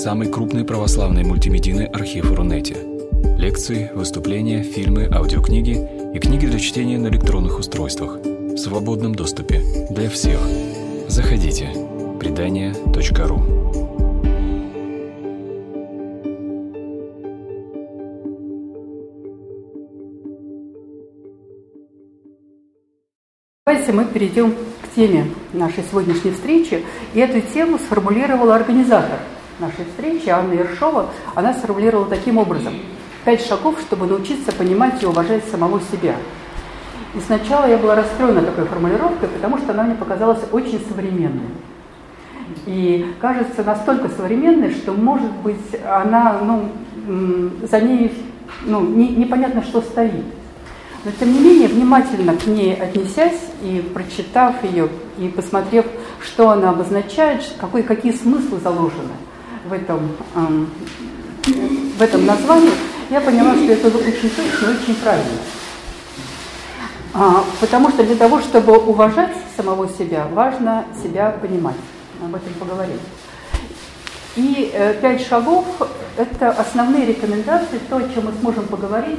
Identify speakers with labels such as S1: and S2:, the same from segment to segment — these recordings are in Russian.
S1: самый крупный православный мультимедийный архив Рунете. Лекции, выступления, фильмы, аудиокниги и книги для чтения на электронных устройствах в свободном доступе для всех. Заходите. Предания.ру
S2: Давайте мы перейдем к теме нашей сегодняшней встречи. И эту тему сформулировал организатор нашей встречи, Анна Ершова. Она сформулировала таким образом. Пять шагов, чтобы научиться понимать и уважать самого себя. И сначала я была расстроена такой формулировкой, потому что она мне показалась очень современной. И кажется настолько современной, что, может быть, она, ну, за ней ну, не, непонятно, что стоит. Но, тем не менее, внимательно к ней отнесясь и прочитав ее, и посмотрев, что она обозначает, какой, какие смыслы заложены в этом, эм, в этом названии, я поняла, что это очень точно и очень правильно. А, потому что для того, чтобы уважать самого себя, важно себя понимать. Об этом поговорим. И э, пять шагов – это основные рекомендации, то, о чем мы сможем поговорить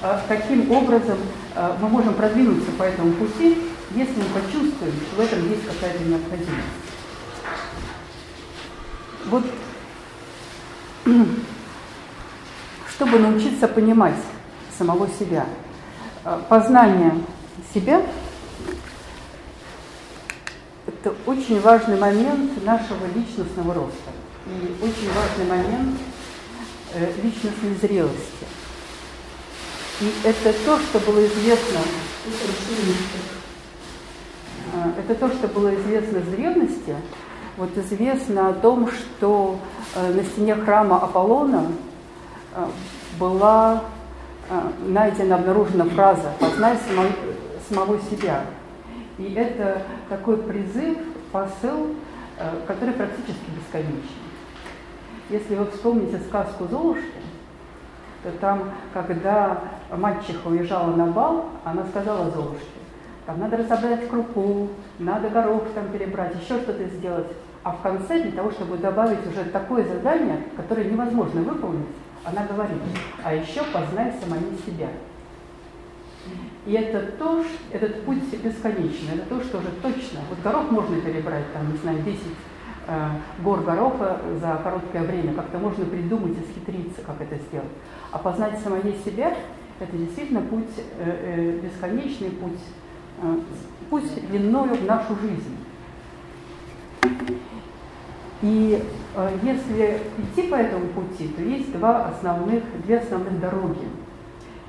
S2: а каким образом а, мы можем продвинуться по этому пути, если мы почувствуем, что в этом есть какая-то необходимость. Вот, чтобы научиться понимать самого себя, а, познание себя – это очень важный момент нашего личностного роста и очень важный момент э, личностной зрелости. И это то, что было известно, это то, что было известно с древности. Вот известно о том, что э, на стене храма Аполлона э, была э, найдена, обнаружена фраза «познай самого себя». И это такой призыв, посыл, который практически бесконечен. Если вы вспомните сказку «Золушки», то там, когда мальчиха уезжала на бал, она сказала Золушке, там надо разобрать крупу, надо горох там перебрать, еще что-то сделать. А в конце, для того, чтобы добавить уже такое задание, которое невозможно выполнить, она говорит, а еще познай самому себя. И это то, этот путь бесконечный, это то, что уже точно. Вот горох можно перебрать, там, не знаю, 10 э, гор гороха за короткое время, как-то можно придумать и схитриться, как это сделать. А познать самое себя – это действительно путь, э, э, бесконечный путь, э, путь длиною в нашу жизнь. И э, если идти по этому пути, то есть два основных, две основных дороги.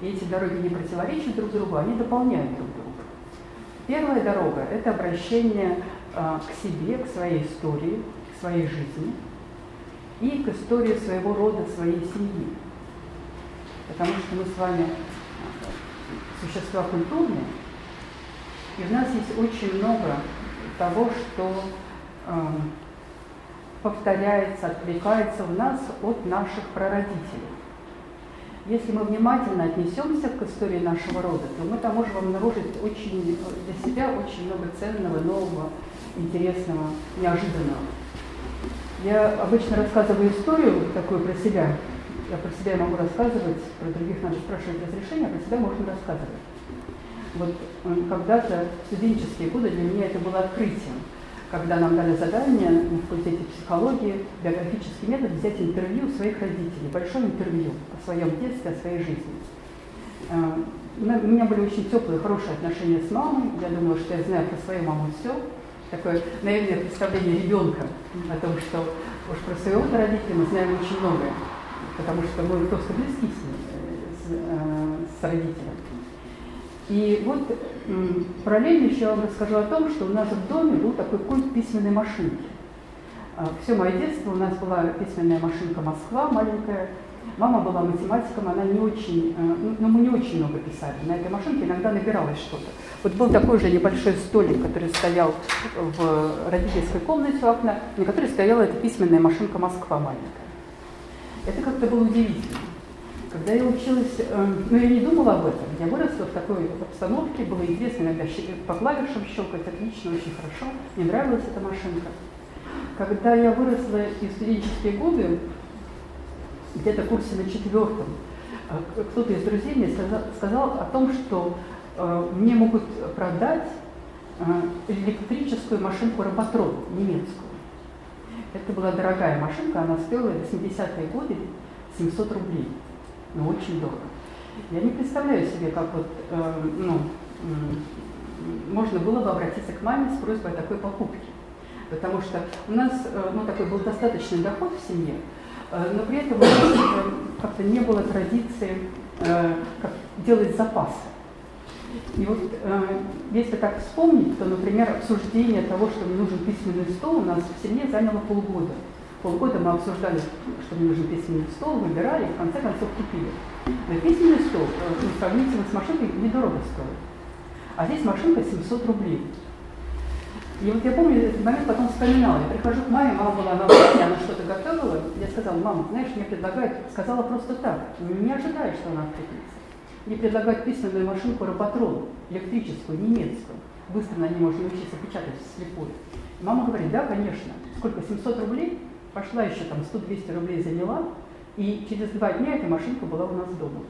S2: И эти дороги не противоречат друг другу, они дополняют друг друга. Первая дорога – это обращение э, к себе, к своей истории, к своей жизни и к истории своего рода, своей семьи потому что мы с вами существа культурные, и у нас есть очень много того, что э, повторяется, отвлекается в нас от наших прародителей. Если мы внимательно отнесемся к истории нашего рода, то мы там можем обнаружить очень, для себя очень много ценного, нового, интересного, неожиданного. Я обычно рассказываю историю такую про себя, я про себя могу рассказывать, про других надо спрашивать разрешения, а про себя можно рассказывать. Вот когда-то в студенческие годы для меня это было открытием, когда нам дали задание на факультете психологии, биографический метод взять интервью своих родителей, большое интервью о своем детстве, о своей жизни. А, у меня были очень теплые, хорошие отношения с мамой. Я думала, что я знаю про свою маму все. Такое наивное представление ребенка о том, что уж про своего родителя мы знаем очень многое потому что мы просто близки с, с, э, с родителем. И вот параллельно еще я вам расскажу о том, что у нас в доме был такой культ письменной машинки. А, Все мое детство у нас была письменная машинка Москва маленькая. Мама была математиком, она не очень, э, ну, мы не очень много писали. На этой машинке иногда набиралось что-то. Вот был такой же небольшой столик, который стоял в родительской комнате у окна, на которой стояла эта письменная машинка Москва маленькая. Это как-то было удивительно. Когда я училась, э, ну я не думала об этом, я выросла в такой обстановке, было интересно иногда по клавишам щелкать, отлично, очень хорошо, мне нравилась эта машинка. Когда я выросла из студенческие годы, где-то в курсе на четвертом, э, кто-то из друзей мне сказал, сказал о том, что э, мне могут продать э, электрическую машинку Роботрон немецкую. Это была дорогая машинка, она стоила в 80-е годы 700 рублей. Ну, очень дорого. Я не представляю себе, как вот, э, ну, можно было бы обратиться к маме с просьбой о такой покупке. Потому что у нас э, ну, такой был достаточный доход в семье, э, но при этом у нас э, как-то не было традиции как делать запасы. И вот если так вспомнить, то, например, обсуждение того, что нужен письменный стол, у нас в семье заняло полгода. Полгода мы обсуждали, что мне нужен письменный стол, выбирали и в конце концов купили. Но письменный стол, э, ну, сравнительно с машинкой, недорого стоит. А здесь машинка 700 рублей. И вот я помню этот момент, потом вспоминала. Я прихожу к маме, мама была на кухне, она что-то готовила. Я сказала, мама, знаешь, мне предлагают, сказала просто так, не ожидая, что она откликнется. Мне предлагают письменную машинку Роботрон, электрическую, немецкую. Быстро на ней можно научиться печатать слепую. Мама говорит, да, конечно. Сколько, 700 рублей? Пошла еще там 100-200 рублей заняла, и через два дня эта машинка была у нас дома.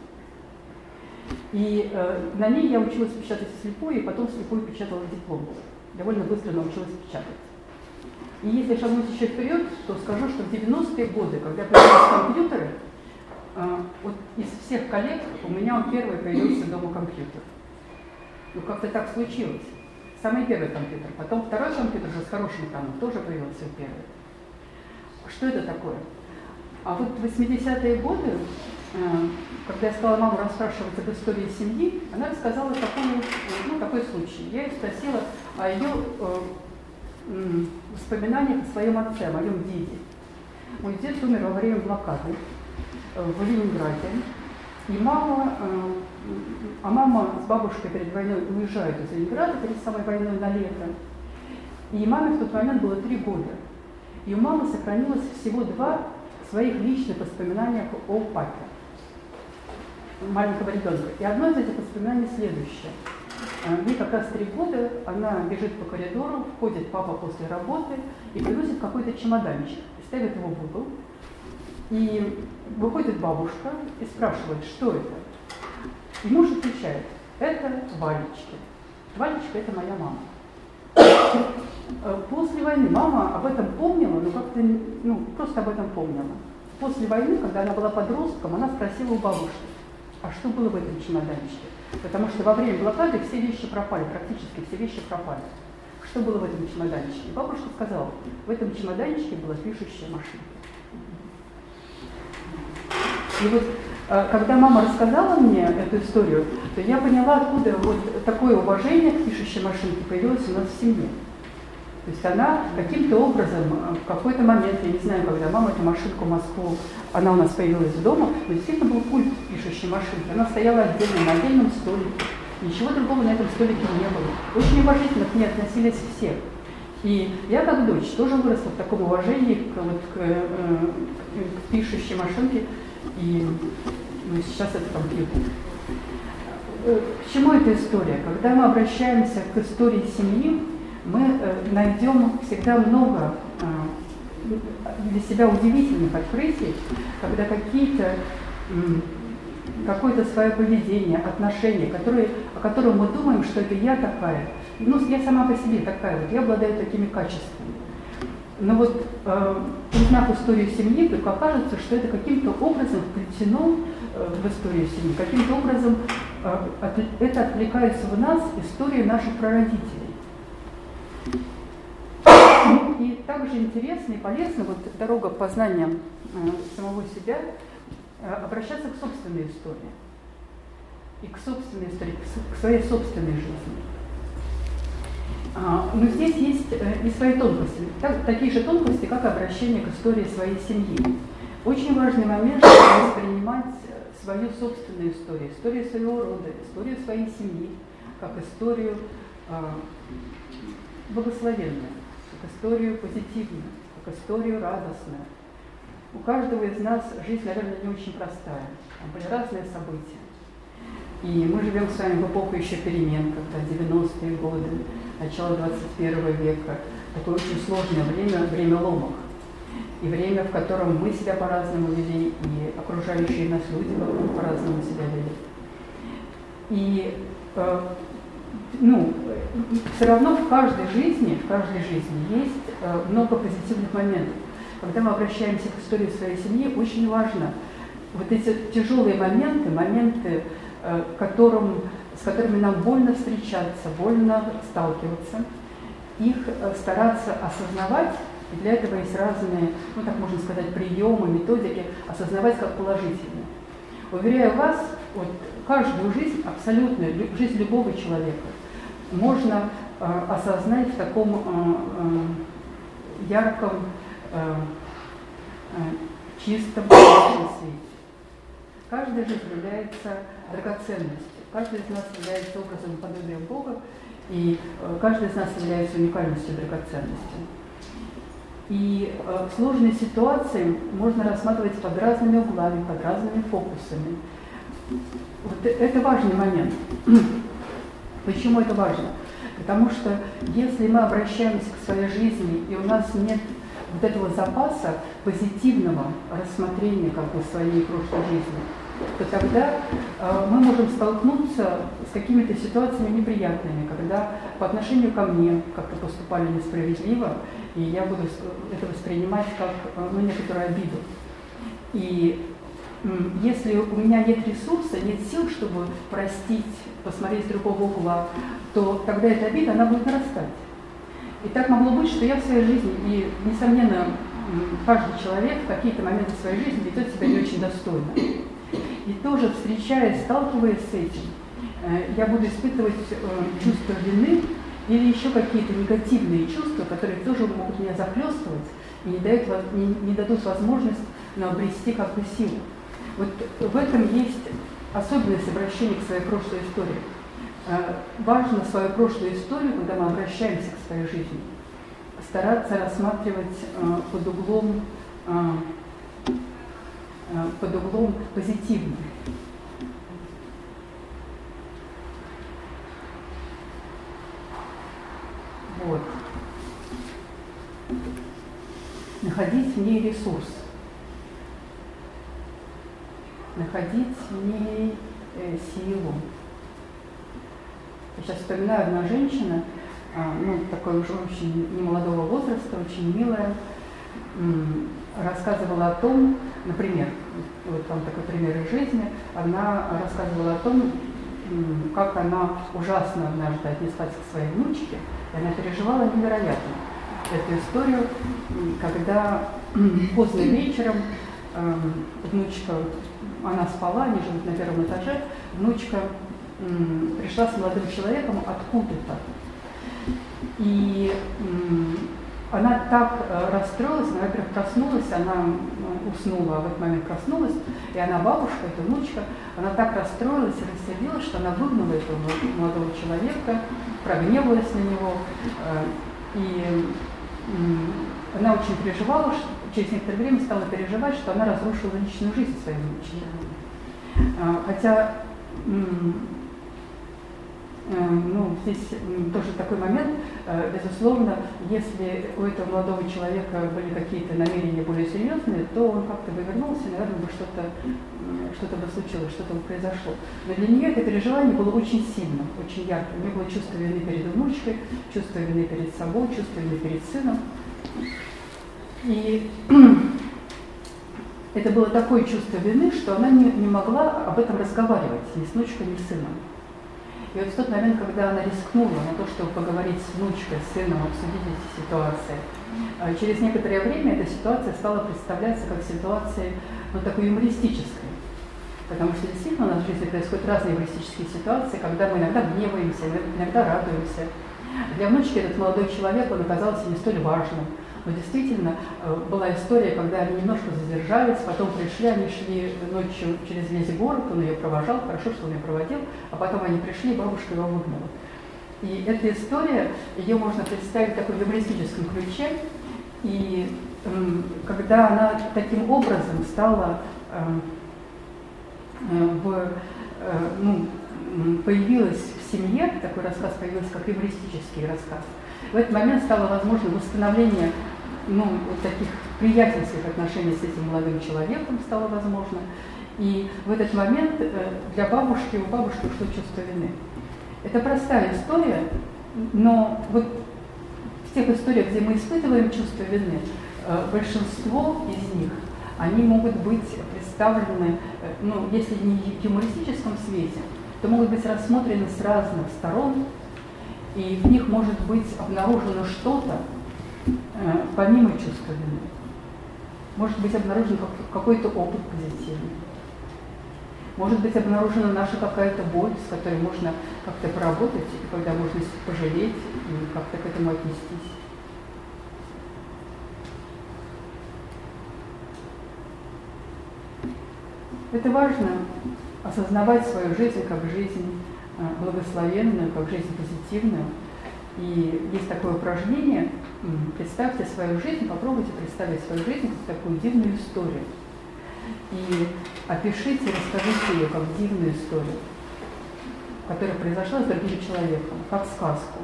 S2: И э, на ней я училась печатать слепую, и потом слепую печатала диплом довольно быстро научилась печатать. И если шагнуть еще вперед, то скажу, что в 90-е годы, когда появились компьютеры, а, вот из всех коллег у меня первый появился дома компьютер. Ну, как-то так случилось. Самый первый компьютер. Потом второй компьютер же с хорошим экраном тоже появился первый. Что это такое? А вот в 80-е годы, а, когда я стала маму расспрашивать об истории семьи, она рассказала такой, ну, такой случай. Я ее спросила, о ее э, воспоминаниях о своем отце, о моем деде. Мой дед умер во время блокады э, в Ленинграде. И мама, э, а мама с бабушкой перед войной уезжают из Ленинграда перед самой войной на лето. И маме в тот момент было три года. И у мамы сохранилось всего два своих личных воспоминания о папе маленького ребенка. И одно из этих воспоминаний следующее. А, ей как раз три года, она бежит по коридору, входит папа после работы и приносит какой-то чемоданчик, и ставит его в угол. И выходит бабушка и спрашивает, что это? И муж отвечает, это Валечки. Валечка – это моя мама. После войны мама об этом помнила, но как-то, ну, просто об этом помнила. После войны, когда она была подростком, она спросила у бабушки, а что было в этом чемоданчике? Потому что во время блокады все вещи пропали, практически все вещи пропали. Что было в этом чемоданчике? Бабушка сказала, в этом чемоданчике была пишущая машинка. И вот а, когда мама рассказала мне эту историю, то я поняла, откуда вот такое уважение к пишущей машинке появилось у нас в семье. То есть она каким-то образом а, в какой-то момент, я не знаю, когда мама эту машинку Москву, она у нас появилась дома, но действительно был культ пишущей машинки. Она стояла отдельно на отдельном столике. Ничего другого на этом столике не было. Очень уважительно к ней относились все. И я как дочь тоже выросла в таком уважении к, вот, к, э, к пишущей машинке, и ну, сейчас это компьютер. Э, к чему эта история? Когда мы обращаемся к истории семьи, мы э, найдем всегда много э, для себя удивительных открытий, когда какие-то какое-то свое поведение, отношения, которые, о котором мы думаем, что это я такая, ну, я сама по себе такая, вот я обладаю такими качествами. Но вот э, узнав историю семьи, только окажется, что это каким-то образом вплетено э, в историю семьи, каким-то образом э, от, это отвлекается в нас история наших прародителей. И также интересно и полезно, вот дорога познания э, самого себя, э, обращаться к собственной истории. И к собственной истории, к своей собственной жизни. А, но здесь есть э, и свои тонкости, так, такие же тонкости, как обращение к истории своей семьи. Очень важный момент, чтобы воспринимать свою собственную историю, историю своего рода, историю своей семьи, как историю э, благословенную как историю позитивную, как историю радостную. У каждого из нас жизнь, наверное, не очень простая. Там были разные события. И мы живем с вами в эпоху еще перемен, когда 90-е годы, начало 21 века, такое очень сложное время, время ломок. И время, в котором мы себя по-разному вели, и окружающие нас люди по-разному себя вели. И э, ну, все равно в каждой жизни, в каждой жизни есть э, много позитивных моментов. Когда мы обращаемся к истории своей семьи, очень важно вот эти тяжелые моменты, моменты, э, которым, с которыми нам больно встречаться, больно сталкиваться, их э, стараться осознавать, и для этого есть разные, ну так можно сказать, приемы, методики, осознавать как положительные. Уверяю вас, вот каждую жизнь, абсолютно жизнь любого человека, можно э, осознать в таком э, э, ярком, чистом свете. Каждая жизнь является драгоценностью, каждый из нас является образом подобия Бога, и каждый из нас является уникальностью драгоценностью. И сложные ситуации можно рассматривать под разными углами, под разными фокусами. Вот это важный момент. Почему это важно? Потому что если мы обращаемся к своей жизни, и у нас нет вот этого запаса позитивного рассмотрения как бы своей прошлой жизни, то тогда э, мы можем столкнуться с какими-то ситуациями неприятными, когда по отношению ко мне как-то поступали несправедливо, и я буду это воспринимать как э, ну, некоторую обиду. И если у меня нет ресурса, нет сил, чтобы простить, посмотреть с другого угла, то тогда эта обида, она будет нарастать. И так могло быть, что я в своей жизни, и, несомненно, каждый человек в какие-то моменты своей жизни ведет себя не очень достойно. И тоже встречаясь, сталкиваясь с этим, э, я буду испытывать э, чувство вины или еще какие-то негативные чувства, которые тоже могут меня захлестывать и не, дают, не, не дадут возможность обрести как бы силу. Вот в этом есть особенность обращения к своей прошлой истории. Э, важно свою прошлую историю, когда мы обращаемся к своей жизни, стараться рассматривать э, под углом, э, под углом позитивным. Вот. Находить в ней ресурс находить в ней э, силу. Я сейчас вспоминаю одна женщина, а, ну, такой уже очень немолодого возраста, очень милая, рассказывала о том, например, вот вам такой пример из жизни, она рассказывала о том, как она ужасно однажды отнеслась к своей внучке, и она переживала невероятно эту историю, когда поздно вечером внучка она спала, они живут на первом этаже, внучка пришла с молодым человеком откуда-то. И она так э, расстроилась, она, во-первых, проснулась, она уснула, а в этот момент проснулась, и она бабушка, эта внучка, она так расстроилась и рассердилась, что она выгнала этого молодого человека, прогневалась на него, э, и она очень переживала, что через некоторое время стала переживать, что она разрушила личную жизнь своей внучки. А, хотя, э, ну, здесь тоже такой момент, э, безусловно, если у этого молодого человека были какие-то намерения более серьезные, то он как-то бы вернулся, и, наверное, бы что-то что-то бы случилось, что-то бы произошло. Но для нее это переживание было очень сильным, очень ярким. У нее было чувство вины перед внучкой, чувство вины перед собой, чувство вины перед сыном. И это было такое чувство вины, что она не, не могла об этом разговаривать ни с внучкой, ни с сыном. И вот в тот момент, когда она рискнула на то, чтобы поговорить с внучкой, с сыном, обсудить эти ситуации, а, через некоторое время эта ситуация стала представляться как ситуация ну, такой юмористической. Потому что действительно у нас в жизни происходят разные юмористические ситуации, когда мы иногда гневаемся, иногда радуемся. Для внучки этот молодой человек, он оказался не столь важным. Но действительно э, была история, когда они немножко задержались, потом пришли, они шли ночью через весь город, он ее провожал, хорошо, что он ее проводил, а потом они пришли, и бабушка его выгнала. И эта история, ее можно представить в таком юмористическом ключе, и когда она таким образом стала эм, э, в, э, ну, появилась в семье, такой рассказ появился как юмористический рассказ, в этот момент стало возможно восстановление ну, вот таких приятельских отношений с этим молодым человеком стало возможно. И в этот момент э, для бабушки, у бабушки ушло чувство вины. Это простая история, но вот в тех историях, где мы испытываем чувство вины, э, большинство из них, они могут быть представлены, э, ну, если не в юмористическом свете, то могут быть рассмотрены с разных сторон, и в них может быть обнаружено что-то, помимо чувства вины. Может быть обнаружен какой-то опыт позитивный. Может быть обнаружена наша какая-то боль, с которой можно как-то поработать, и когда можно пожалеть и как-то к этому отнестись. Это важно осознавать свою жизнь как жизнь э, благословенную, как жизнь позитивную. И есть такое упражнение, представьте свою жизнь, попробуйте представить свою жизнь как такую дивную историю. И опишите, расскажите ее как дивную историю, которая произошла с другим человеком, как сказку.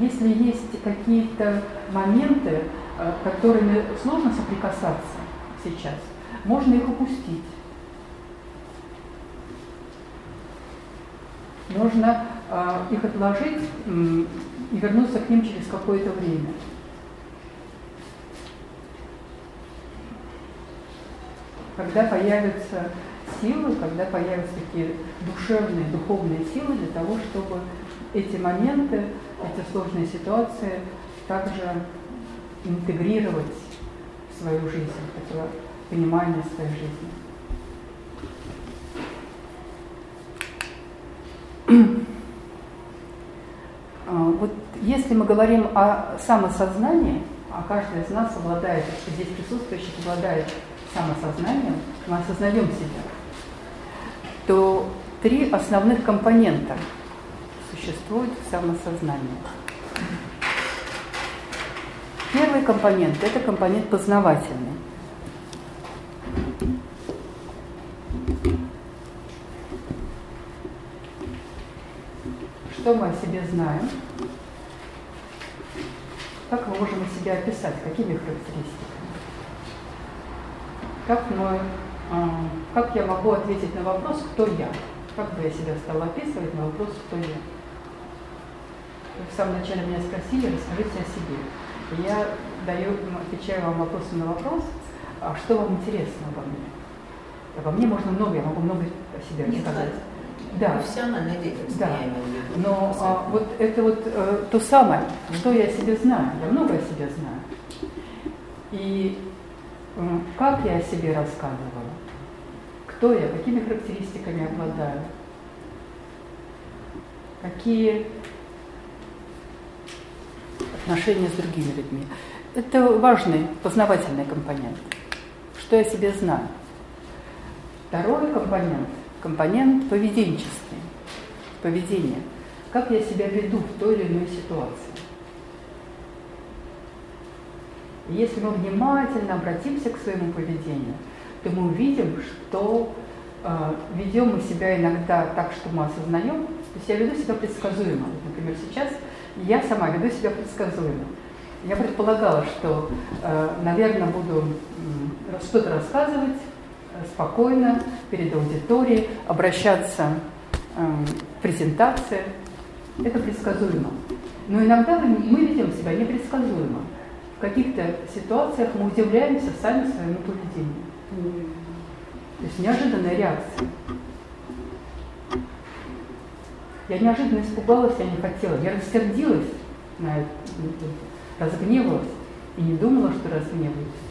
S2: Если есть какие-то моменты, э, которыми сложно соприкасаться сейчас, можно их упустить. Можно э, их отложить э, и вернуться к ним через какое-то время. Когда появятся силы, когда появятся такие душевные, духовные силы для того, чтобы эти моменты, эти сложные ситуации также интегрировать в свою жизнь, такое понимание своей жизни. А, вот если мы говорим о самосознании, а каждый из нас обладает, здесь присутствующих обладает самосознанием, мы осознаем себя, то три основных компонента существуют в самосознании. Первый компонент – это компонент познавательный. Что мы о себе знаем? Как мы можем себя описать? Какими характеристиками? Как, мы, а, как я могу ответить на вопрос, кто я? Как бы я себя стала описывать на вопрос, кто я? Вы в самом начале меня спросили, расскажите о себе. И я даю, отвечаю вам вопросом на вопрос, а что вам интересно обо мне? Обо мне можно много, я могу много о себе рассказать.
S3: Да.
S2: Да. я имею в виду. Но а, вот это вот э, то самое, что я о себе знаю. Я много о себе знаю. И э, как я о себе рассказывала, кто я, какими характеристиками обладаю, какие отношения с другими людьми. Это важный познавательный компонент. Что я себе знаю. Второй компонент – компонент поведенческий, поведение. Как я себя веду в той или иной ситуации. И если мы внимательно обратимся к своему поведению, то мы увидим, что э, ведем мы себя иногда так, что мы осознаем, то есть я веду себя предсказуемо. Например, сейчас я сама веду себя предсказуемо. Я предполагала, что, э, наверное, буду что-то рассказывать э, спокойно перед аудиторией, обращаться э, в презентации. Это предсказуемо. Но иногда мы ведем себя непредсказуемо. В каких-то ситуациях мы удивляемся сами своему поведению. То есть неожиданная реакция. Я неожиданно испугалась, я не хотела. Я рассердилась на это, разгневалась и не думала, что разгневаюсь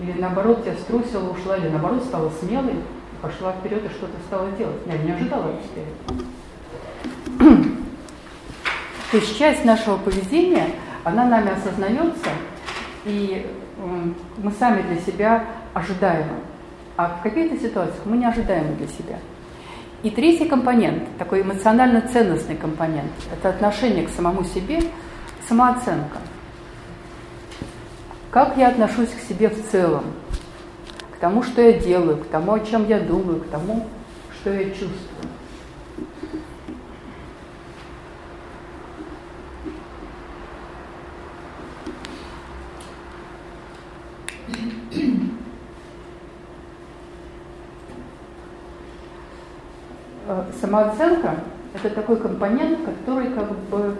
S2: Или наоборот, я струсила, ушла, или наоборот, стала смелой, пошла вперед и что-то стала делать. Я не ожидала успеха. То есть часть нашего поведения, она нами осознается, и мы сами для себя ожидаемы. А в каких-то ситуациях мы не ожидаем для себя. И третий компонент, такой эмоционально-ценностный компонент, это отношение к самому себе, самооценка. Как я отношусь к себе в целом, к тому, что я делаю, к тому, о чем я думаю, к тому, что я чувствую. Э, самооценка – это такой компонент, который как бы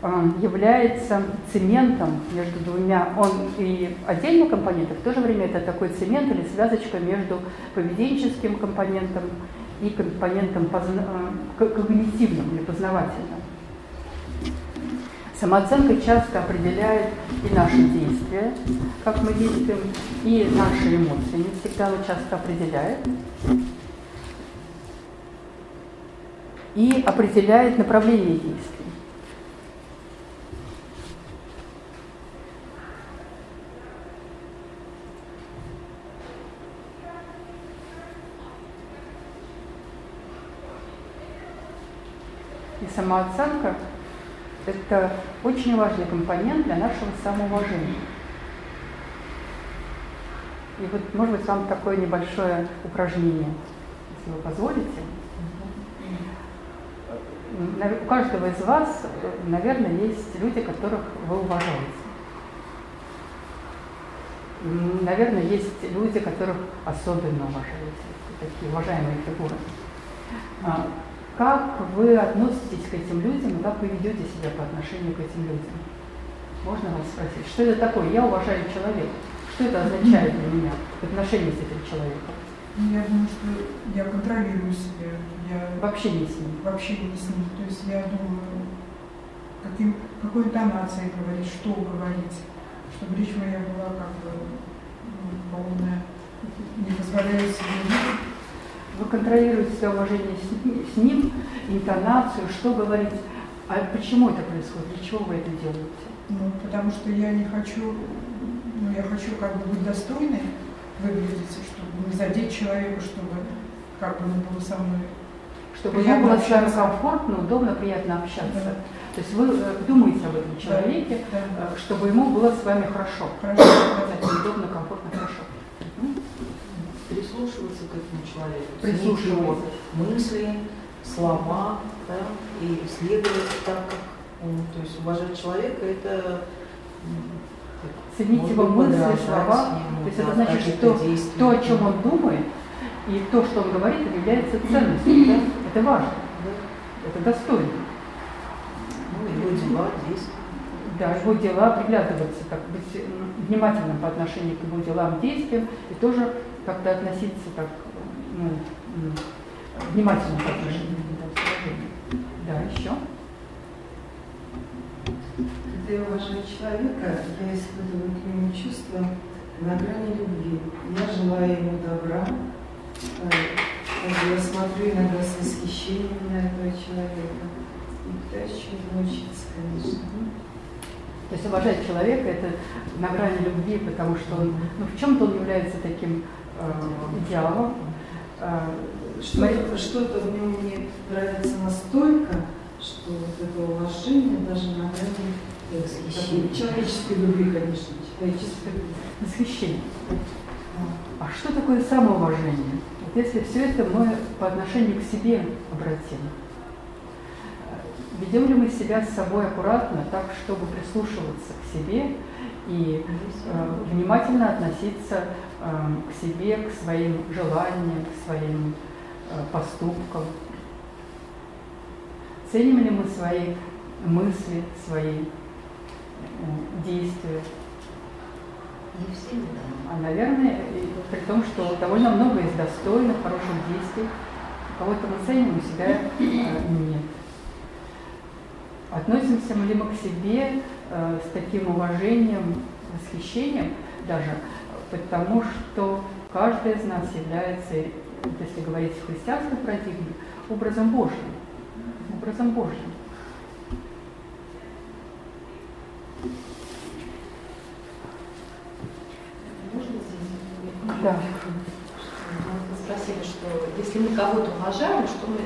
S2: является цементом между двумя, он и отдельный компонент, и в то же время это такой цемент или связочка между поведенческим компонентом и компонентом позна... Э, когнитивным или познавательным. Самооценка часто определяет и наши действия, как мы действуем, и наши эмоции не всегда, но часто определяет. И определяет направление действий. И самооценка – это очень важный компонент для нашего самоуважения. И вот, может быть, вам такое небольшое упражнение, если вы позволите. У каждого из вас, наверное, есть люди, которых вы уважаете. Наверное, есть люди, которых особенно уважаете, такие уважаемые фигуры. Как вы относитесь к этим людям и как вы ведете себя по отношению к этим людям? Можно вас спросить, что это такое? Я уважаю человека. Что это означает для меня в отношении с этим человеком?
S4: Ну, я думаю, что я контролирую себя. Я
S2: вообще не с ним.
S4: Вообще не с ним. То есть я думаю, каким, какой интонацией говорить, что говорить, чтобы речь моя была как бы ну, полная, не позволяю себе
S2: вы контролируете себя уважение с ним, интонацию, что говорить. А почему это происходит? Для чего вы это делаете?
S4: Ну, потому что я не хочу, ну, я хочу как бы быть достойной выглядеть, чтобы не задеть человека, чтобы как бы ему было со мной
S2: чтобы ему было с вами комфортно, удобно, приятно общаться. Да. То есть вы э, думаете об этом человеке, да, да. Э, чтобы ему было с вами хорошо. Хорошо. Удобно, комфортно, хорошо
S3: прислушиваться к этому человеку,
S2: прислушиваться
S3: мысли, слова, да, и следовать так, как он, то есть уважать человека, это
S2: ценить его мысли, слова, ему, то есть да, это значит, что то, о чем он думает, и то, что он говорит, является ценностью, да? это важно, да? это достойно.
S3: Ну, его дела, действия.
S2: Да, его дела, приглядываться, как быть внимательным по отношению к его делам, действиям, и тоже как-то относиться так ну, внимательно к отношению Да, еще.
S5: Когда я уважаю человека, я испытываю к нему чувство на грани любви. Я желаю ему добра. Э, я смотрю иногда с восхищением на этого человека и пытаюсь чему научиться, конечно.
S2: То есть уважать человека это на грани любви, потому что он, ну, в чем-то он является таким Э, идеалом.
S5: Э, что-то, в нем мне нравится настолько, что вот это уважение даже на грани человеческой любви, конечно, человеческой
S2: восхищение. А что такое самоуважение? Вот если все это мы по отношению к себе обратим, ведем ли мы себя с собой аккуратно, так, чтобы прислушиваться к себе и э, внимательно относиться э, к себе, к своим желаниям, к своим э, поступкам. Ценим ли мы свои мысли, свои э, действия?
S3: Не всегда.
S2: А, наверное, при том, что довольно много из достойных, хороших действий, кого-то мы ценим, у себя э, нет. Относимся ли мы к себе с таким уважением, восхищением даже, потому что каждый из нас является, если говорить в христианской парадигме, образом Божьим. Образом Божьим.
S3: Можно здесь?
S2: Да.
S3: Вы спросили, что если мы кого-то уважаем, что мы,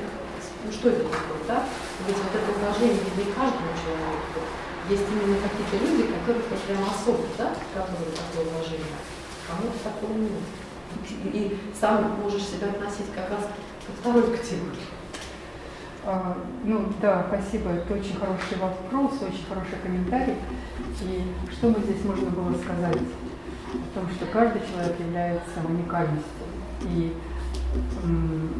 S3: ну, что это такое, да? Ведь вот это уважение не каждому человеку. Есть именно какие-то люди, которых вот прям особо, да, оказывают такое уважение. Кому-то такого нет. и сам можешь себя относить как раз ко второй категории.
S2: А, ну да, спасибо. Это очень хороший вопрос, очень хороший комментарий. И что мы здесь можно было сказать? О том, что каждый человек является уникальностью. И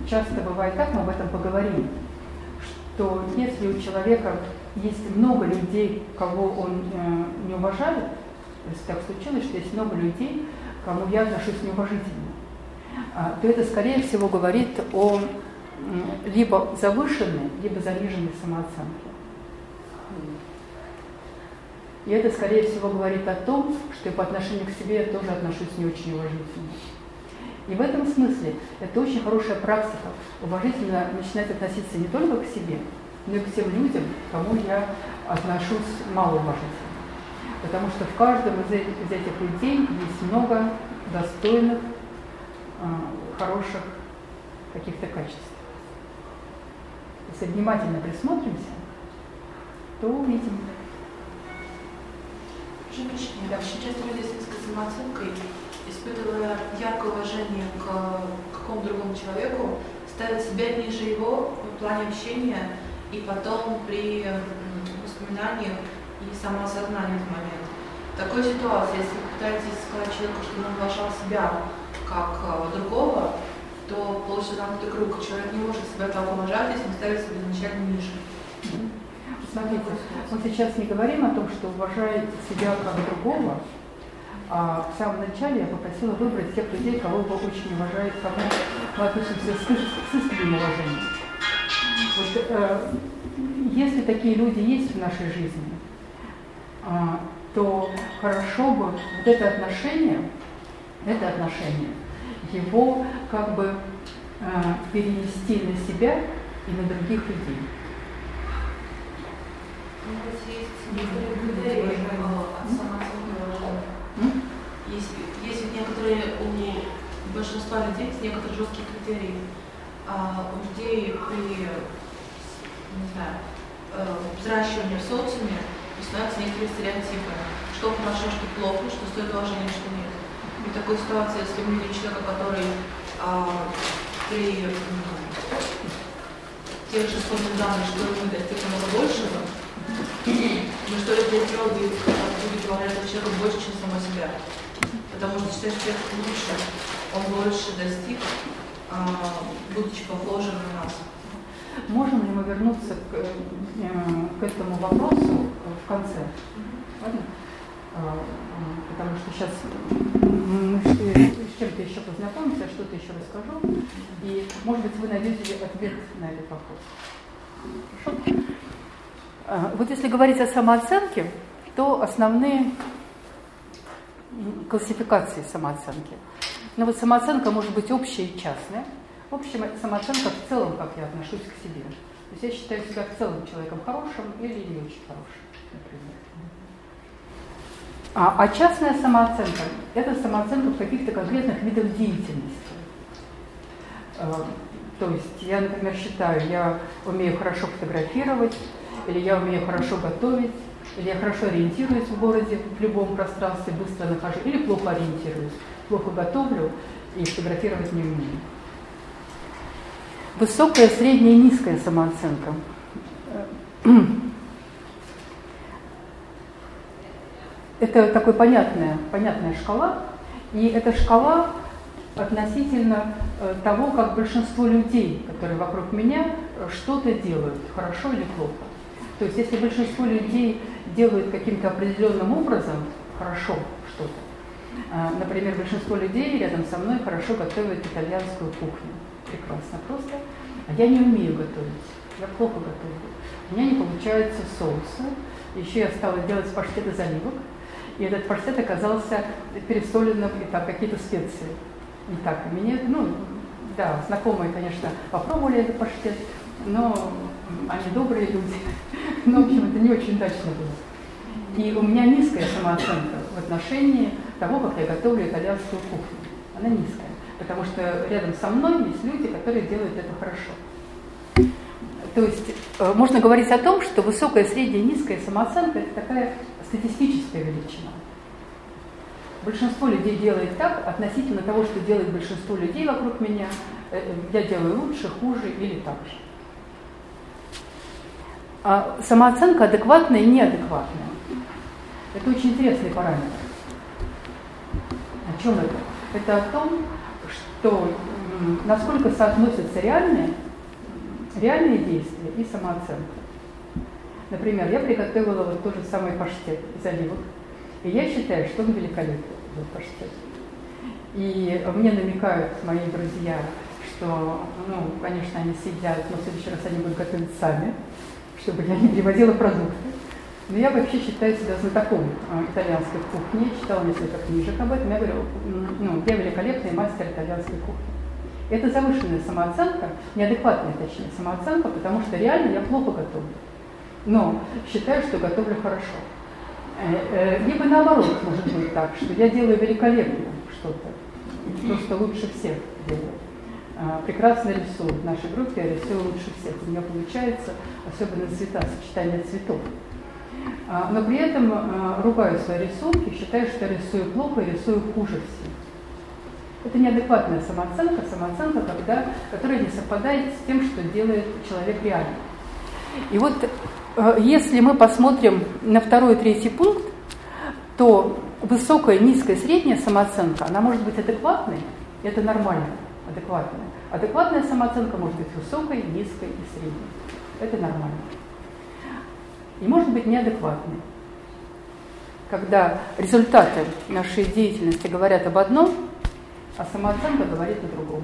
S2: часто бывает так, мы об этом поговорим, что если у человека есть много людей, кого он э, не уважает, если так случилось, что есть много людей, кому я отношусь неуважительно, а, то это, скорее всего, говорит о либо завышенной, либо заниженной самооценке. И это, скорее всего, говорит о том, что и по отношению к себе я тоже отношусь не очень уважительно. И в этом смысле это очень хорошая практика, уважительно начинать относиться не только к себе, но и к тем людям, к кому я отношусь малоуважительно. Потому что в каждом из этих, людей есть много достойных, а, хороших каких-то качеств. Если внимательно присмотримся, то увидим.
S3: Женщине, да. очень часто низкой самооценкой, испытывая яркое уважение к какому-то другому человеку, ставят себя ниже его в плане общения, и потом при воспоминаниях и самоосознании в момент. В такой ситуации, если вы пытаетесь сказать человеку, что он уважал себя как э, другого, то получится замкнутый круг. Человек не может себя так уважать, если он ставит себя изначально ниже.
S2: Смотрите, мы сейчас не говорим о том, что уважаете себя как другого, а в самом начале я попросила выбрать тех людей, кого вы очень уважаете, кому мы относимся с, с искренним уважением. Вот, э, если такие люди есть в нашей жизни, то хорошо бы вот это отношение, это отношение, его как бы э, перенести на себя и на других людей.
S3: Есть самооценки Есть, есть некоторые у большинства людей есть некоторые жесткие критерии. А у людей при не знаю, э, взращивании в социуме становятся некоторые стереотипы. Что хорошо, что плохо, что стоит уважения, что нет. И в такой ситуации, если мы видим человека, который а, при тех же исходных данных, что мы достиг намного большего, мы что ли сделал будет уважать этого человека больше, чем само себя. Потому что считаешь, что человек лучше, он больше достиг, а, будучи похожим на нас.
S2: Можем ли мы вернуться к, э, к этому вопросу в конце? А, потому что сейчас мы с чем-то еще познакомимся, что-то еще расскажу, и, может быть, вы найдете ответ на этот вопрос. Хорошо? А, вот если говорить о самооценке, то основные классификации самооценки. Ну вот самооценка может быть общая и частная. Общая самооценка в целом, как я отношусь к себе. То есть я считаю себя в целом человеком хорошим или не очень хорошим, например. А, а частная самооценка – это самооценка в каких-то конкретных видах деятельности. А, то есть я, например, считаю, я умею хорошо фотографировать, или я умею хорошо готовить, или я хорошо ориентируюсь в городе, в любом пространстве, быстро нахожу, или плохо ориентируюсь, плохо готовлю и фотографировать не умею. Высокая, средняя и низкая самооценка. Это такая понятная, понятная шкала, и эта шкала относительно э, того, как большинство людей, которые вокруг меня, э, что-то делают, хорошо или плохо. То есть если большинство людей делают каким-то определенным образом хорошо что-то, э, например, большинство людей рядом со мной хорошо готовят итальянскую кухню, прекрасно просто, а я не умею готовить, я плохо готовлю. У меня не получается соуса, еще я стала делать паштет из оливок, и этот паштет оказался пересоленным, и там какие-то специи. И так, и мне, ну, да, знакомые, конечно, попробовали этот паштет, но они добрые люди. Но, в общем, это не очень удачно было. И у меня низкая самооценка в отношении того, как я готовлю итальянскую кухню. Она низкая, потому что рядом со мной есть люди, которые делают это хорошо. То есть э, можно говорить о том, что высокая, средняя, низкая самооценка – это такая статистическая величина. большинство людей делает так относительно того, что делает большинство людей вокруг меня. Э, я делаю лучше, хуже или так же. А самооценка адекватная и неадекватная. Это очень интересный параметр. О чем это? Это о том, что насколько соотносятся реальные, реальные действия и самооценка. Например, я приготовила вот тот же самый паштет из оливок, и я считаю, что он великолепный, этот паштет. И мне намекают мои друзья, что, ну, конечно, они съедят, но в следующий раз они будут готовить сами, чтобы я не переводила продукты. Но я вообще считаю себя знатоком а, итальянской кухни, читала несколько книжек об этом. Я говорю, ну, я великолепный мастер итальянской кухни. Это завышенная самооценка, неадекватная, точнее, самооценка, потому что реально я плохо готовлю. Но считаю, что готовлю хорошо. Э, э, либо наоборот может быть так, что я делаю великолепно что-то, то, что лучше всех делаю. А, прекрасно рисую. В нашей группе я рисую лучше всех. У меня получается, особенно цвета, сочетание цветов. А, но при этом а, ругаю свои рисунки, считаю, что рисую плохо и рисую хуже всех. Это неадекватная самооценка, самооценка, когда, которая не совпадает с тем, что делает человек реально. И вот э, если мы посмотрим на второй и третий пункт, то высокая, низкая, средняя самооценка, она может быть адекватной, это нормально, адекватная. Адекватная самооценка может быть высокой, низкой и средней. Это нормально. И может быть неадекватной. Когда результаты нашей деятельности говорят об одном, а самооценка говорит о другом.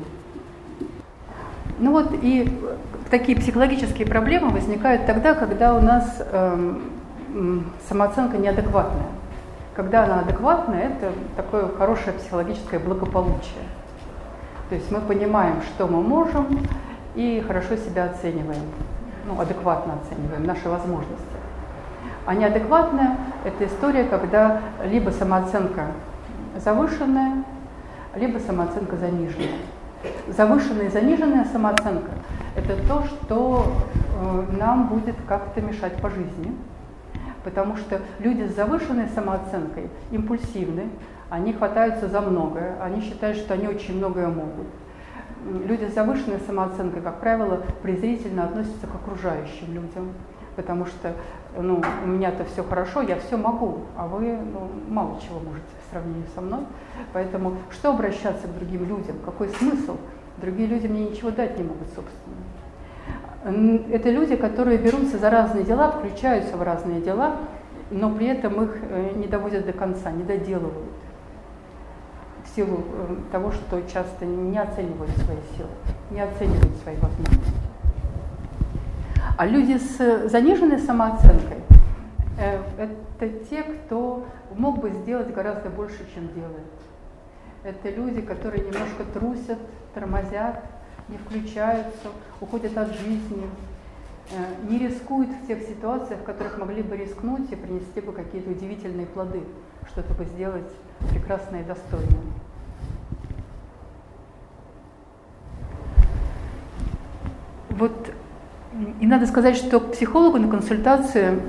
S2: Ну вот и такие психологические проблемы возникают тогда, когда у нас э, самооценка неадекватная. Когда она адекватная, это такое хорошее психологическое благополучие. То есть мы понимаем, что мы можем, и хорошо себя оцениваем, ну, адекватно оцениваем наши возможности. А неадекватная – это история, когда либо самооценка завышенная, либо самооценка заниженная. Завышенная и заниженная самооценка – это то, что э, нам будет как-то мешать по жизни. Потому что люди с завышенной самооценкой импульсивны, они хватаются за многое, они считают, что они очень многое могут. Люди с завышенной самооценкой, как правило, презрительно относятся к окружающим людям, потому что ну, у меня-то все хорошо, я все могу, а вы ну, мало чего можете в сравнении со мной. Поэтому что обращаться к другим людям? Какой смысл? Другие люди мне ничего дать не могут, собственно. Это люди, которые берутся за разные дела, включаются в разные дела, но при этом их э, не доводят до конца, не доделывают. В силу э, того, что часто не оценивают свои силы, не оценивают свои возможности. А люди с заниженной самооценкой э, – это те, кто мог бы сделать гораздо больше, чем делает. Это люди, которые немножко трусят, тормозят, не включаются, уходят от жизни, э, не рискуют в тех ситуациях, в которых могли бы рискнуть и принести бы какие-то удивительные плоды, что-то бы сделать прекрасное и достойное. Вот и надо сказать, что к психологу на консультацию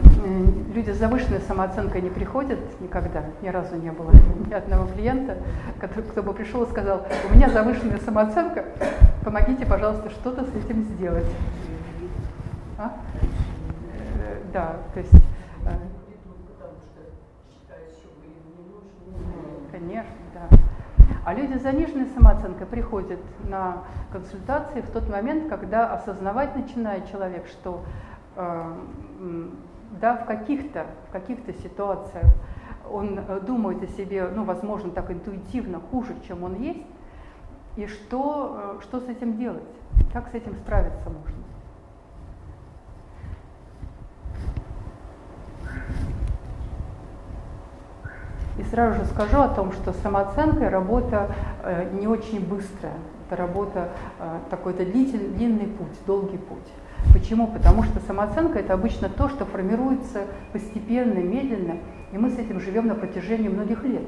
S2: люди с завышенной самооценкой не приходят никогда. Ни разу не было ни одного клиента, который, кто бы пришел и сказал, у меня завышенная самооценка, помогите, пожалуйста, что-то с этим сделать. А? Да, то есть... Э, конечно. А люди с заниженной самооценкой приходят на консультации в тот момент, когда осознавать начинает человек, что э, да, в каких-то в каких-то ситуациях он э, думает о себе, ну, возможно, так интуитивно хуже, чем он есть, и что, э, что с этим делать, как с этим справиться можно. И сразу же скажу о том, что самооценка работа э, не очень быстрая. Это работа э, такой-то длинный путь, долгий путь. Почему? Потому что самооценка это обычно то, что формируется постепенно, медленно, и мы с этим живем на протяжении многих лет.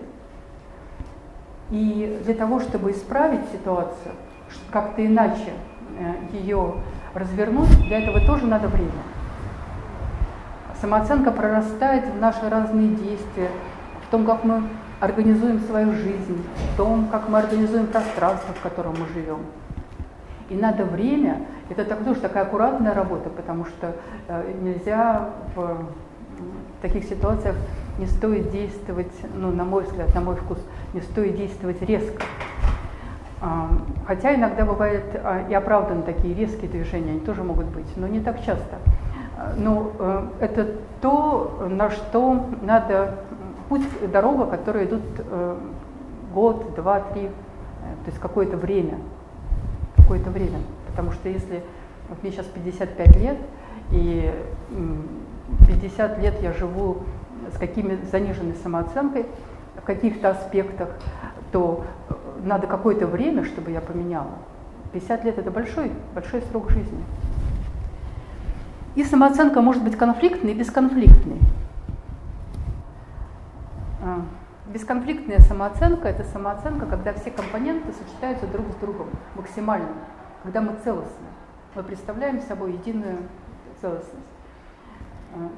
S2: И для того, чтобы исправить ситуацию, как-то иначе э, ее развернуть, для этого тоже надо время. Самооценка прорастает в наши разные действия, том, как мы организуем свою жизнь, в том, как мы организуем пространство, в котором мы живем. И надо время, это так, тоже такая аккуратная работа, потому что э, нельзя в таких ситуациях не стоит действовать, ну, на мой взгляд, на мой вкус, не стоит действовать резко. А, хотя иногда бывают а, и оправданы такие резкие движения, они тоже могут быть, но не так часто. А, но э, это то, на что надо, путь, дорога, которая идут э, год, два, три, э, то есть какое-то время, какое-то время. Потому что если, вот мне сейчас 55 лет, и 50 лет я живу с какими заниженной самооценкой в каких-то аспектах, то э, надо какое-то время, чтобы я поменяла. 50 лет – это большой, большой срок жизни. И самооценка может быть конфликтной и бесконфликтной. А, бесконфликтная самооценка – это самооценка, когда все компоненты сочетаются друг с другом максимально, когда мы целостны. Мы представляем собой единую целостность. А,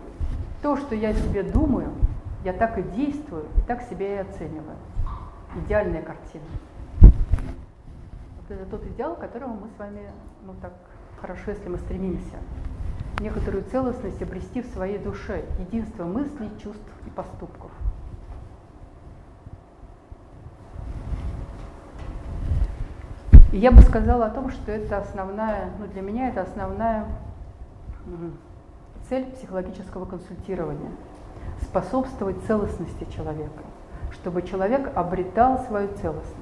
S2: то, что я себе думаю, я так и действую, и так себя и оцениваю. Идеальная картина. Вот это тот идеал, к которому мы с вами, ну так хорошо, если мы стремимся. Некоторую целостность обрести в своей душе, единство мыслей, чувств и поступков. Я бы сказала о том, что это основная, ну для меня это основная цель психологического консультирования – способствовать целостности человека, чтобы человек обретал свою целостность.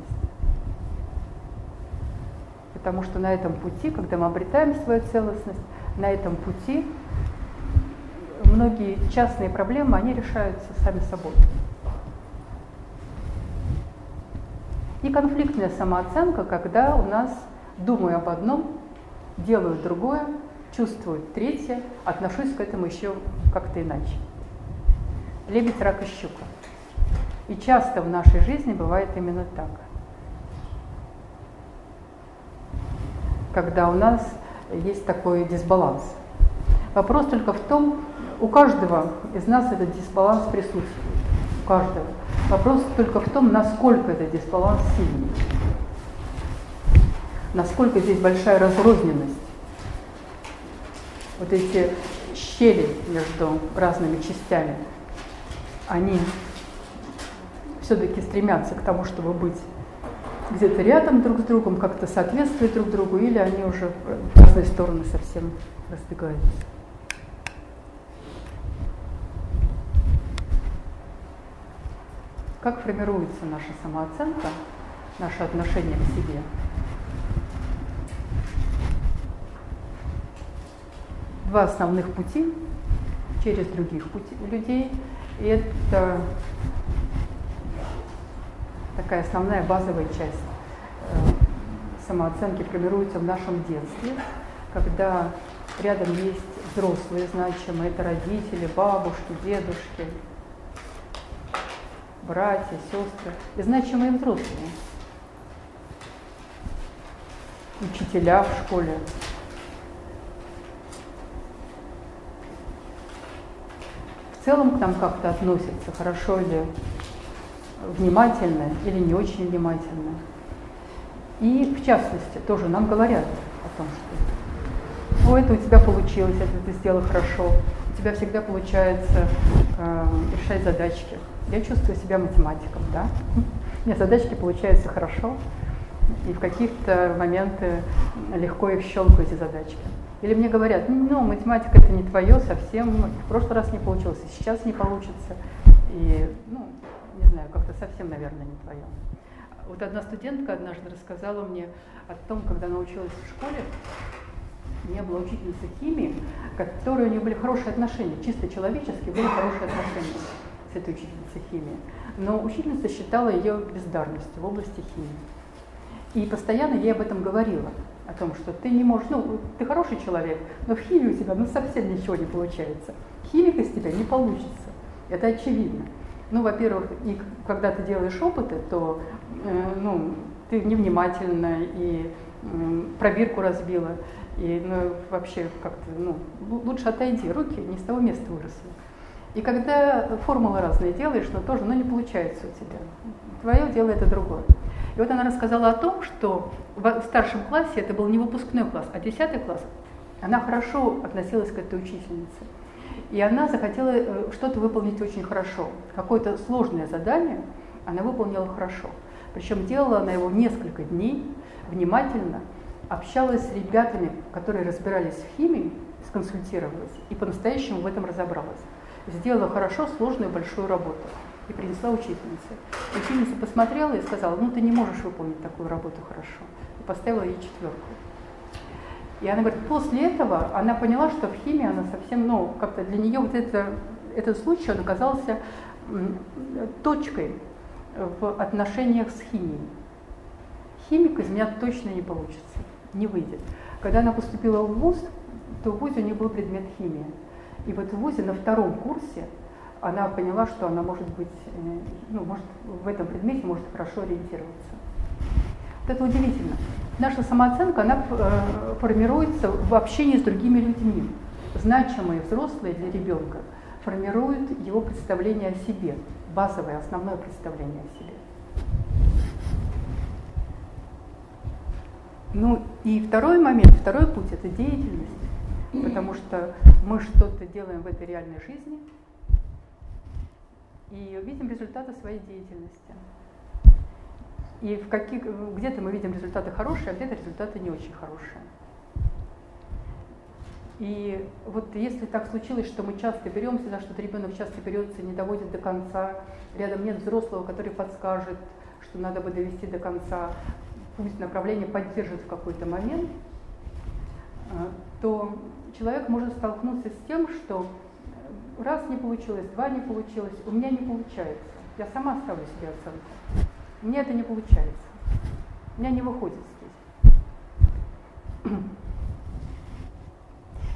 S2: Потому что на этом пути, когда мы обретаем свою целостность, на этом пути многие частные проблемы, они решаются сами собой. И конфликтная самооценка, когда у нас думаю об одном, делаю другое, чувствую третье, отношусь к этому еще как-то иначе. Лебедь, рак и щука. И часто в нашей жизни бывает именно так. Когда у нас есть такой дисбаланс. Вопрос только в том, у каждого из нас этот дисбаланс присутствует. Каждого. Вопрос только в том, насколько этот дисбаланс сильный. Насколько здесь большая разрозненность вот эти щели между разными частями, они все-таки стремятся к тому, чтобы быть где-то рядом друг с другом, как-то соответствовать друг другу, или они уже в разные стороны совсем разбегаются. Как формируется наша самооценка, наше отношение к себе? два основных пути через других пути, людей. И это такая основная базовая часть э, самооценки формируется в нашем детстве, когда рядом есть взрослые значимые, это родители, бабушки, дедушки, братья, сестры, и значимые взрослые, учителя в школе, в целом к нам как-то относятся, хорошо ли, внимательно или не очень внимательно. И в частности, тоже нам говорят о том, что «О, это у тебя получилось, это ты сделал хорошо, у тебя всегда получается э, решать задачки. Я чувствую себя математиком, да? У меня задачки получаются хорошо, и в каких-то моменты легко их щелкаю, эти задачки. Или мне говорят, ну, математика это не твое совсем, в прошлый раз не получилось, и сейчас не получится. И, ну, не знаю, как-то совсем, наверное, не твое. Вот одна студентка однажды рассказала мне о том, когда она училась в школе, у нее была учительница химии, которой у нее были хорошие отношения, чисто человеческие были хорошие отношения с этой учительницей химии. Но учительница считала ее бездарностью в области химии. И постоянно ей об этом говорила о том, что ты не можешь, ну, ты хороший человек, но в химии у тебя ну, совсем ничего не получается. Химик из тебя не получится. Это очевидно. Ну, во-первых, и когда ты делаешь опыты, то э, ну, ты невнимательно и э, пробирку разбила, и ну, вообще как-то, ну, лучше отойди, руки не с того места выросли. И когда формулы разные делаешь, но тоже ну, не получается у тебя. Твое дело это другое. И вот она рассказала о том, что в старшем классе, это был не выпускной класс, а десятый класс, она хорошо относилась к этой учительнице. И она захотела э, что-то выполнить очень хорошо. Какое-то сложное задание она выполнила хорошо. Причем делала она его несколько дней, внимательно, общалась с ребятами, которые разбирались в химии, сконсультировалась и по-настоящему в этом разобралась. Сделала хорошо сложную большую работу и принесла учительнице. Учительница посмотрела и сказала, ну ты не можешь выполнить такую работу хорошо. И поставила ей четверку. И она говорит, после этого она поняла, что в химии она совсем, ну, как-то для нее вот это, этот случай, он оказался точкой в отношениях с химией. Химик из меня точно не получится, не выйдет. Когда она поступила в ВУЗ, то в ВУЗе у нее был предмет химия. И вот в ВУЗе на втором курсе она поняла, что она может быть, э, ну, может, в этом предмете может хорошо ориентироваться. Вот это удивительно. Наша самооценка, она э, формируется в общении с другими людьми. Значимые взрослые для ребенка формируют его представление о себе, базовое, основное представление о себе. Ну и второй момент, второй путь – это деятельность, потому что мы что-то делаем в этой реальной жизни и видим результаты своей деятельности. И в каких, где-то мы видим результаты хорошие, а где-то результаты не очень хорошие. И вот если так случилось, что мы часто беремся за что-то, ребенок часто берется, не доводит до конца, рядом нет взрослого, который подскажет, что надо бы довести до конца, пусть направление поддержит в какой-то момент, а, то человек может столкнуться с тем, что раз не получилось, два не получилось, у меня не получается. Я сама ставлю себе оценку. Мне это не получается. У меня не выходит здесь.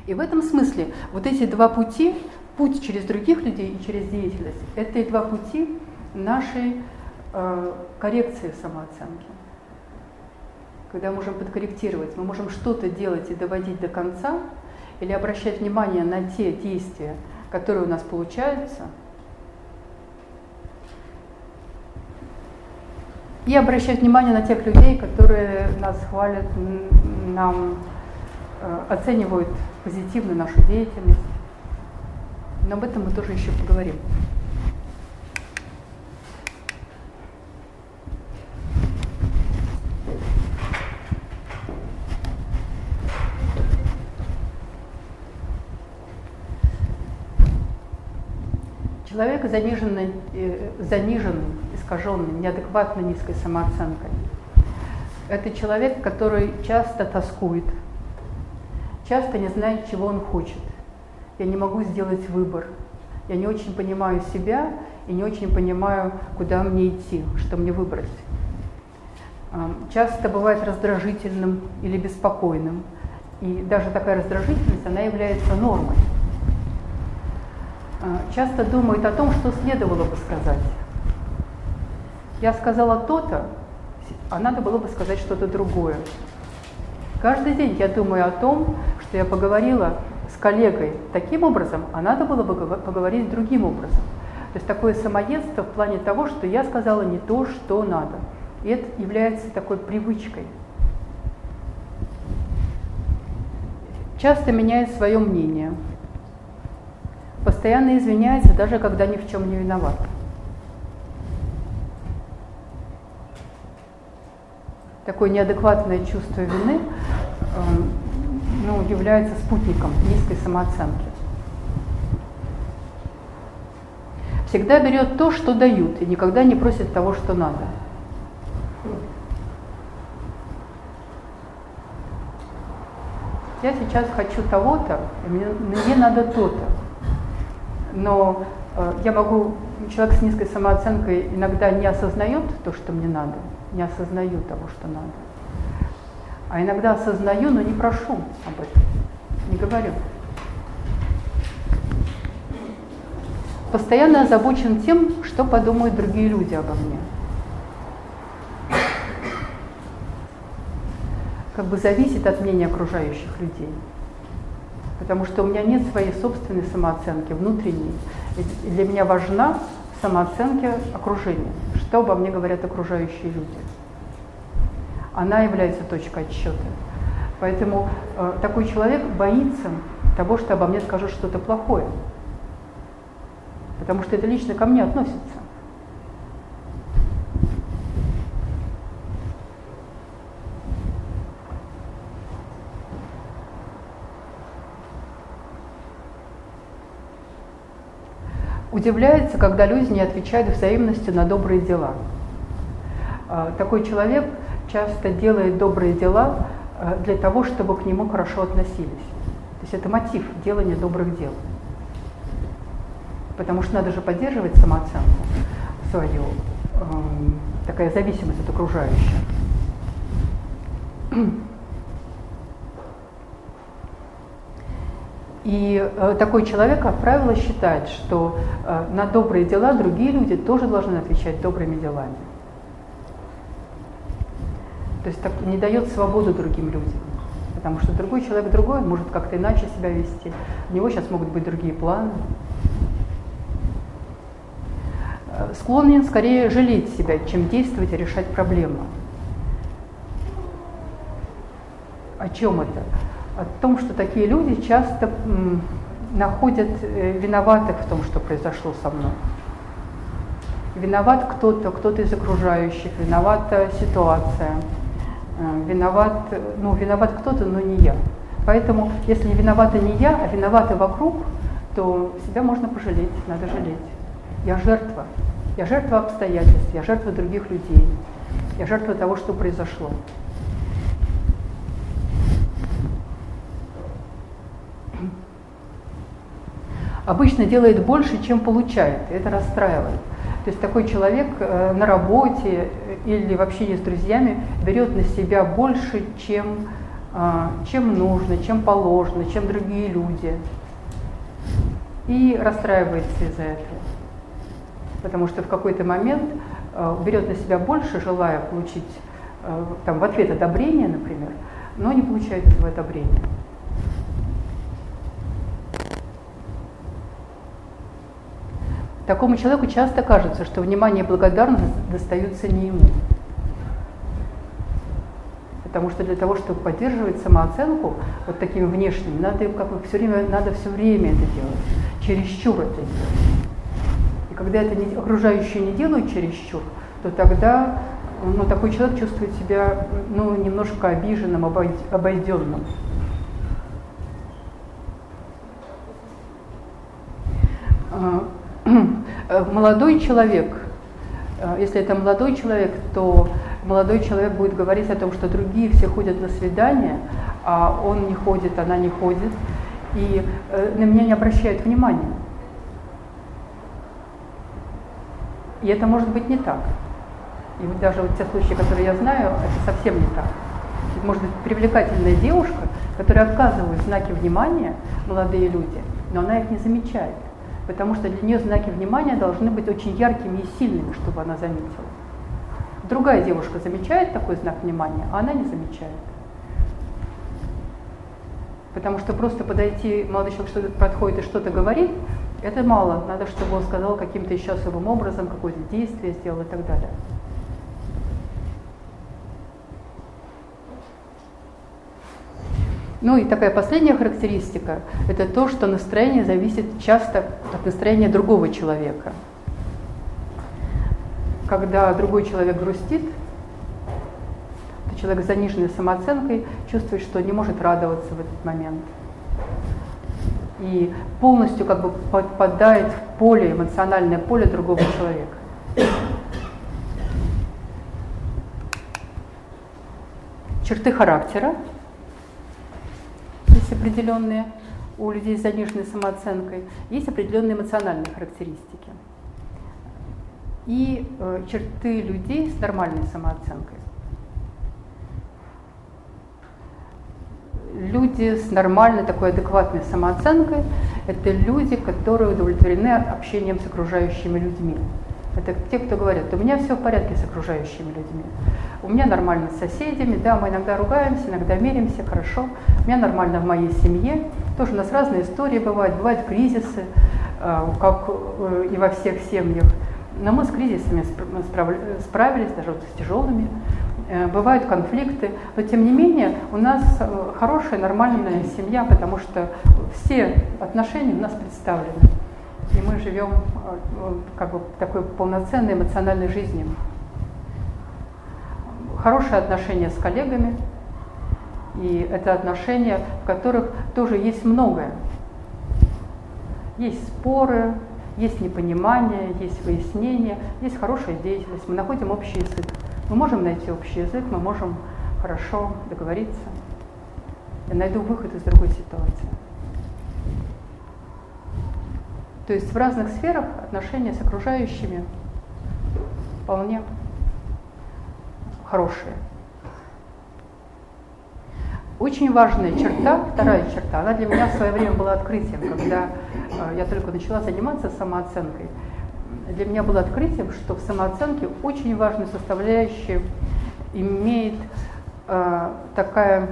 S2: И в этом смысле вот эти два пути, путь через других людей и через деятельность, это и два пути нашей э, коррекции самооценки. Когда мы можем подкорректировать, мы можем что-то делать и доводить до конца, или обращать внимание на те действия, которые у нас получаются – И обращать внимание на тех людей, которые нас хвалят, нам э, оценивают позитивно нашу деятельность. Но об этом мы тоже еще поговорим. Человек заниженный, э, заниженный искаженной, неадекватно низкой самооценкой. Это человек, который часто тоскует, часто не знает, чего он хочет. Я не могу сделать выбор. Я не очень понимаю себя и не очень понимаю, куда мне идти, что мне выбрать. Часто бывает раздражительным или беспокойным. И даже такая раздражительность, она является нормой. Часто думает о том, что следовало бы сказать я сказала то-то, а надо было бы сказать что-то другое. Каждый день я думаю о том, что я поговорила с коллегой таким образом, а надо было бы поговорить другим образом. То есть такое самоедство в плане того, что я сказала не то, что надо. И это является такой привычкой. Часто меняет свое мнение. Постоянно извиняется, даже когда ни в чем не виноват. такое неадекватное чувство вины эм, ну, является спутником низкой самооценки. Всегда берет то, что дают, и никогда не просит того, что надо. Я сейчас хочу того-то, мне, мне надо то-то. Но э, я могу, человек с низкой самооценкой иногда не осознает то, что мне надо, не осознаю того, что надо. А иногда осознаю, но не прошу об этом, не говорю. Постоянно озабочен тем, что подумают другие люди обо мне. Как бы зависит от мнения окружающих людей. Потому что у меня нет своей собственной самооценки, внутренней. И для меня важна самооценка окружения. Что обо мне говорят окружающие люди. Она является точкой отсчета. Поэтому э, такой человек боится того, что обо мне скажут что-то плохое. Потому что это лично ко мне относится. Удивляется, когда люди не отвечают взаимностью на добрые дела. А, такой человек часто делает добрые дела а, для того, чтобы к нему хорошо относились. То есть это мотив делания добрых дел. Потому что надо же поддерживать самооценку свою, такая зависимость от окружающих. И э, такой человек, как правило, считает, что э, на добрые дела другие люди тоже должны отвечать добрыми делами. То есть так не дает свободу другим людям. Потому что другой человек другой может как-то иначе себя вести. У него сейчас могут быть другие планы. Э, склонен скорее жалеть себя, чем действовать и решать проблемы. О чем это? О том, что такие люди часто находят э, виноватых в том, что произошло со мной. Виноват кто-то, кто-то из окружающих, виновата ситуация, э, виноват, ну, виноват кто-то, но не я. Поэтому, если виновата не я, а виноваты вокруг, то себя можно пожалеть, надо жалеть. Я жертва. Я жертва обстоятельств, я жертва других людей, я жертва того, что произошло. Обычно делает больше, чем получает. И это расстраивает. То есть такой человек э, на работе или в общении с друзьями берет на себя больше, чем, э, чем нужно, чем положено, чем другие люди. И расстраивается из-за этого. Потому что в какой-то момент э, берет на себя больше, желая получить там, в ответ одобрение, например, но не получает этого одобрения. Такому человеку часто кажется, что внимание и благодарность достаются не ему. Потому что для того, чтобы поддерживать самооценку вот такими внешними, надо как бы все время, надо все время это делать, чересчур это делать. И когда это не, окружающие не делают чересчур, то тогда ну, такой человек чувствует себя ну, немножко обиженным, обойденным. А, Э, молодой человек, э, если это молодой человек, то молодой человек будет говорить о том, что другие все ходят на свидания, а он не ходит, она не ходит, и э, на меня не обращают внимания. И это может быть не так. И вот даже вот те случаи, которые я знаю, это совсем не так. Может быть привлекательная девушка, которая оказывает знаки внимания молодые люди, но она их не замечает потому что для нее знаки внимания должны быть очень яркими и сильными, чтобы она заметила. Другая девушка замечает такой знак внимания, а она не замечает. Потому что просто подойти, молодой человек что-то подходит и что-то говорит, это мало. Надо, чтобы он сказал каким-то еще особым образом, какое-то действие сделал и так далее. Ну и такая последняя характеристика – это то, что настроение зависит часто от настроения другого человека. Когда другой человек грустит, то человек с заниженной самооценкой чувствует, что не может радоваться в этот момент. И полностью как бы подпадает в поле, эмоциональное поле другого человека. Черты характера – есть определенные у людей с заниженной самооценкой, есть определенные эмоциональные характеристики и э, черты людей с нормальной самооценкой. Люди с нормальной такой адекватной самооценкой – это люди, которые удовлетворены общением с окружающими людьми. Это те, кто говорят, у меня все в порядке с окружающими людьми. У меня нормально с соседями, да, мы иногда ругаемся, иногда миримся, хорошо. У меня нормально в моей семье, Тоже у нас разные истории бывают, бывают кризисы, как и во всех семьях. Но мы с кризисами справились, даже вот с тяжелыми. Бывают конфликты, но тем не менее у нас хорошая, нормальная семья, потому что все отношения у нас представлены. И мы живем как бы такой полноценной эмоциональной жизнью хорошие отношения с коллегами, и это отношения, в которых тоже есть многое. Есть споры, есть непонимание, есть выяснение, есть хорошая деятельность, мы находим общий язык. Мы можем найти общий язык, мы можем хорошо договориться. Я найду выход из другой ситуации. То есть в разных сферах отношения с окружающими вполне хорошие. Очень важная черта, вторая черта, она для меня в свое время была открытием, когда э, я только начала заниматься самооценкой. Для меня было открытием, что в самооценке очень важной составляющей имеет э, такая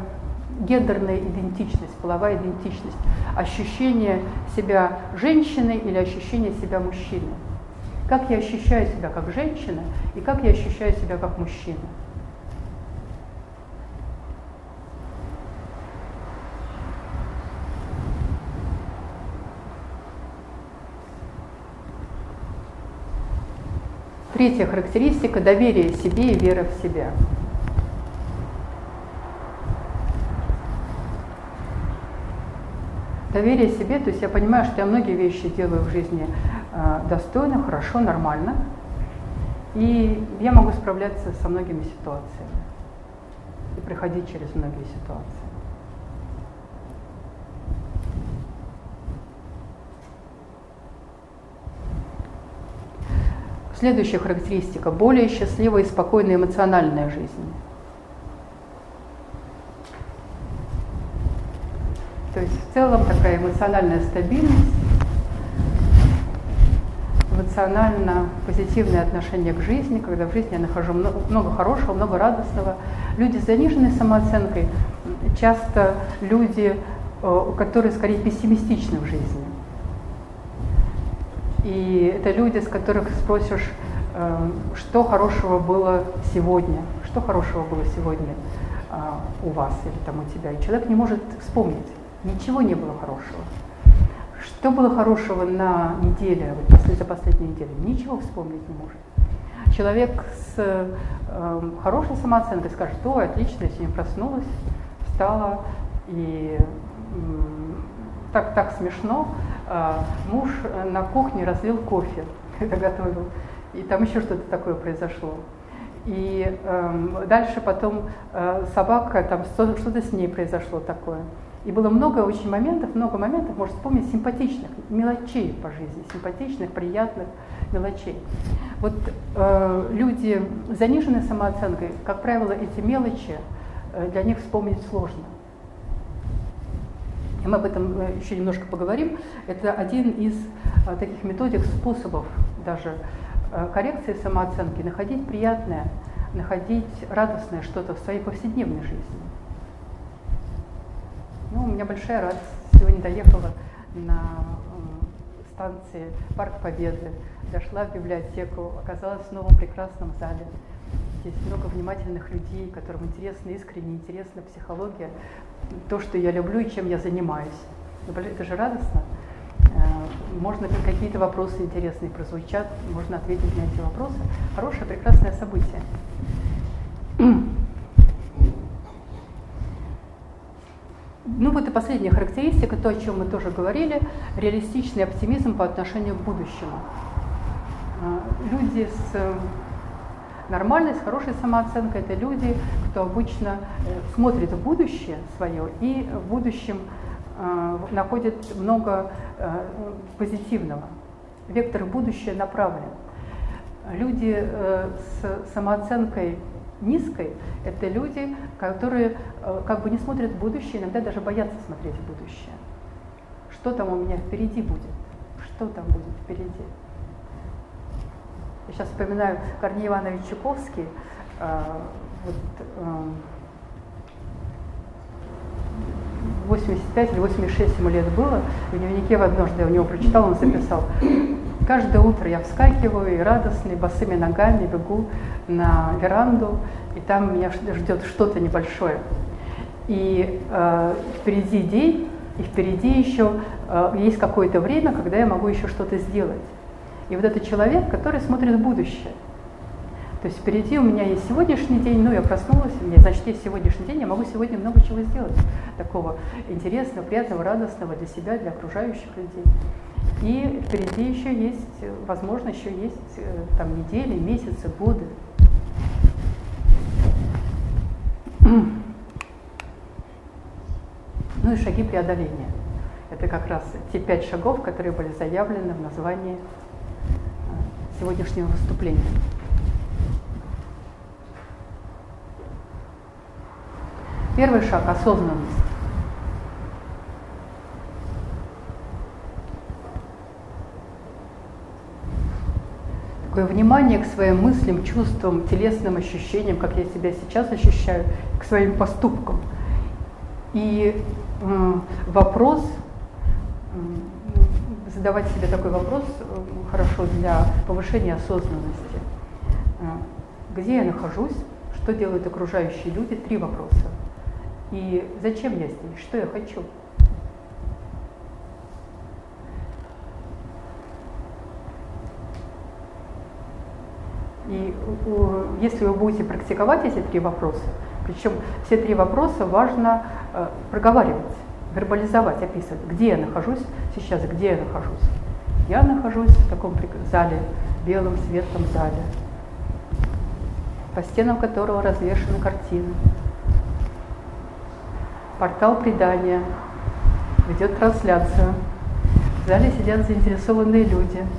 S2: гендерная идентичность, половая идентичность, ощущение себя женщиной или ощущение себя мужчиной. Как я ощущаю себя как женщина и как я ощущаю себя как мужчина. Третья характеристика – доверие себе и вера в себя. Доверие себе, то есть я понимаю, что я многие вещи делаю в жизни э, достойно, хорошо, нормально, и я могу справляться со многими ситуациями и проходить через многие ситуации. Следующая характеристика – более счастливая и спокойная эмоциональная жизнь. То есть в целом такая эмоциональная стабильность, эмоционально позитивное отношение к жизни, когда в жизни я нахожу много, много хорошего, много радостного. Люди с заниженной самооценкой часто люди, э, которые скорее пессимистичны в жизни. И это люди, с которых спросишь, э, что хорошего было сегодня, что хорошего было сегодня а, у вас или там у тебя. И человек не может вспомнить, ничего не было хорошего. Что было хорошего на неделе, вот после, за последнюю неделю? Ничего вспомнить не может. Человек с э, хорошей самооценкой скажет, о, отлично, я сегодня проснулась, встала, и э, так, так смешно, а, муж э, на кухне разлил кофе, когда готовил, и там еще что-то такое произошло. И э, дальше потом э, собака, там что-то с ней произошло такое. И было много очень моментов, много моментов, можно вспомнить, симпатичных, мелочей по жизни, симпатичных, приятных мелочей. Вот э, люди с заниженной самооценкой, как правило, эти мелочи э, для них вспомнить сложно и мы об этом э, еще немножко поговорим, это один из э, таких методик, способов даже э, коррекции самооценки, находить приятное, находить радостное что-то в своей повседневной жизни. Ну, у меня большая радость. Сегодня доехала на станции Парк Победы, дошла в библиотеку, оказалась в новом прекрасном зале. Здесь много внимательных людей, которым интересна искренне интересна психология, то, что я люблю и чем я занимаюсь. Это же радостно. Э, можно какие-то вопросы интересные прозвучат, можно ответить на эти вопросы. Хорошее, прекрасное событие. Ну вот и последняя характеристика, то, о чем мы тоже говорили, реалистичный оптимизм по отношению к будущему. Э, люди с Нормальность, хорошая самооценка – это люди, кто обычно э, смотрит в будущее свое и в будущем э, находит много э, позитивного. Вектор будущее направлен. Люди э, с самооценкой низкой – это люди, которые э, как бы не смотрят в будущее, иногда даже боятся смотреть в будущее. Что там у меня впереди будет? Что там будет впереди? Я сейчас вспоминаю Корней Иванович Чуковский, э, вот, э, 85 или 86 ему лет было, в дневнике в однажды я у него прочитал, он записал, Каждое утро я вскакиваю и радостный, босыми ногами бегу на веранду, и там меня ждет что-то небольшое. И э, впереди день, и впереди еще э, есть какое-то время, когда я могу еще что-то сделать. И вот этот человек, который смотрит в будущее. То есть впереди у меня есть сегодняшний день, ну я проснулась, у меня, значит, есть сегодняшний день, я могу сегодня много чего сделать, такого интересного, приятного, радостного для себя, для окружающих людей. И впереди еще есть, возможно, еще есть э, там недели, месяцы, годы. Ну и шаги преодоления. Это как раз те пять шагов, которые были заявлены в названии э, сегодняшнего выступления. Первый шаг – осознанность. Такое внимание к своим мыслям, чувствам, телесным ощущениям, как я себя сейчас ощущаю, к своим поступкам. И э, вопрос, э, задавать себе такой вопрос э, хорошо для повышения осознанности. Э, где я нахожусь, что делают окружающие люди, три вопроса. И зачем я здесь, что я хочу. И если вы будете практиковать эти три вопроса, причем все три вопроса важно э, проговаривать, вербализовать, описывать, где я нахожусь сейчас, где я нахожусь. Я нахожусь в таком зале, белом светлом зале, по стенам которого развешаны картины. Портал предания ведет трансляцию. В зале сидят заинтересованные люди –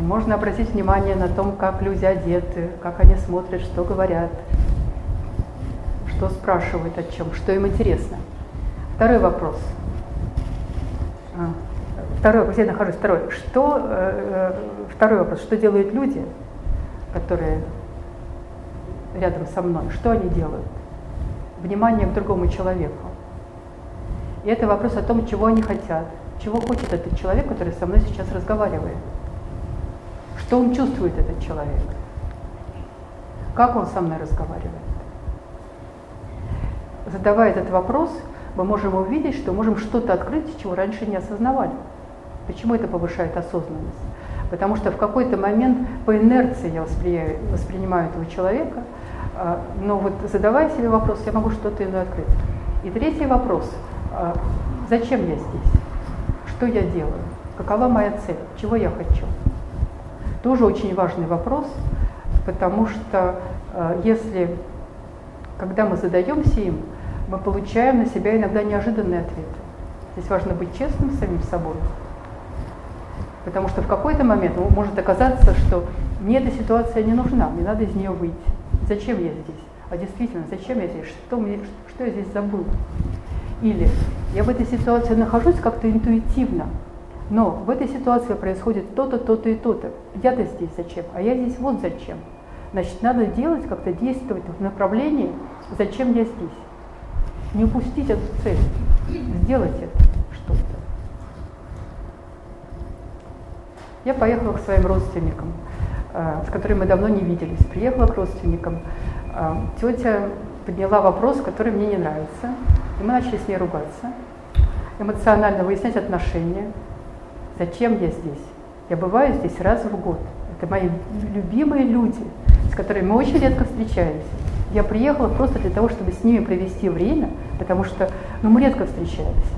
S2: можно обратить внимание на том, как люди одеты, как они смотрят, что говорят, что спрашивают о чем, что им интересно. Второй вопрос. А, второй, где я нахожусь? Второй. Что, э, э, второй вопрос. Что делают люди, которые рядом со мной? Что они делают? Внимание к другому человеку. И это вопрос о том, чего они хотят, чего хочет этот человек, который со мной сейчас разговаривает. Что он чувствует, этот человек? Как он со мной разговаривает? Задавая этот вопрос, мы можем увидеть, что можем что-то открыть, чего раньше не осознавали. Почему это повышает осознанность? Потому что в какой-то момент по инерции я воспринимаю этого человека, а, но вот задавая себе вопрос, я могу что-то иное открыть. И третий вопрос, а, зачем я здесь? Что я делаю? Какова моя цель? Чего я хочу? Тоже очень важный вопрос, потому что э, если, когда мы задаемся им, мы получаем на себя иногда неожиданные ответы. Здесь важно быть честным с самим собой. Потому что в какой-то момент может оказаться, что мне эта ситуация не нужна, мне надо из нее выйти. Зачем я здесь? А действительно, зачем я здесь? Что, мне, что я здесь забыл? Или я в этой ситуации нахожусь как-то интуитивно, но в этой ситуации происходит то-то, то-то и то-то. Я-то здесь зачем? А я здесь вот зачем. Значит, надо делать, как-то действовать в направлении, зачем я здесь. Не упустить эту цель. Сделать это что-то. Я поехала к своим родственникам, э, с которыми мы давно не виделись. Приехала к родственникам. Э, тетя подняла вопрос, который мне не нравится. И мы начали с ней ругаться, эмоционально выяснять отношения. Зачем я здесь? Я бываю здесь раз в год. Это мои любимые люди, с которыми мы очень редко встречаемся. Я приехала просто для того, чтобы с ними провести время, потому что ну, мы редко встречаемся.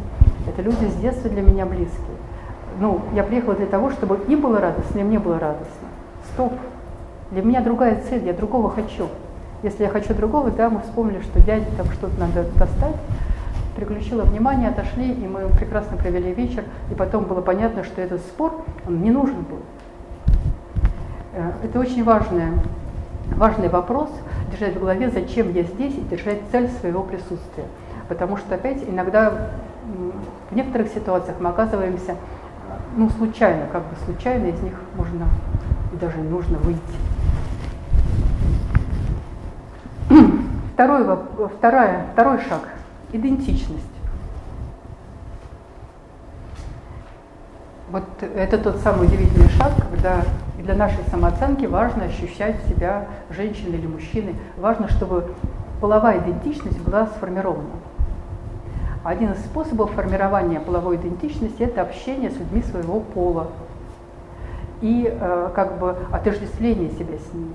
S2: Это люди с детства для меня близкие. Ну, я приехала для того, чтобы им было радостно, и мне было радостно. Стоп. Для меня другая цель, я другого хочу. Если я хочу другого, да, мы вспомнили, что дяде там что-то надо достать, переключила внимание, отошли, и мы прекрасно провели вечер, и потом было понятно, что этот спор, он не нужен был. Э, это очень важный, важный вопрос, держать в голове, зачем я здесь, и держать цель своего присутствия. Потому что опять иногда в некоторых ситуациях мы оказываемся ну, случайно, как бы случайно из них можно и даже нужно выйти. Второй, вторая, второй шаг – идентичность. Вот это тот самый удивительный шаг, когда для нашей самооценки важно ощущать себя женщиной или мужчиной. Важно, чтобы половая идентичность была сформирована. Один из способов формирования половой идентичности – это общение с людьми своего пола и э, как бы отождествление себя с ними.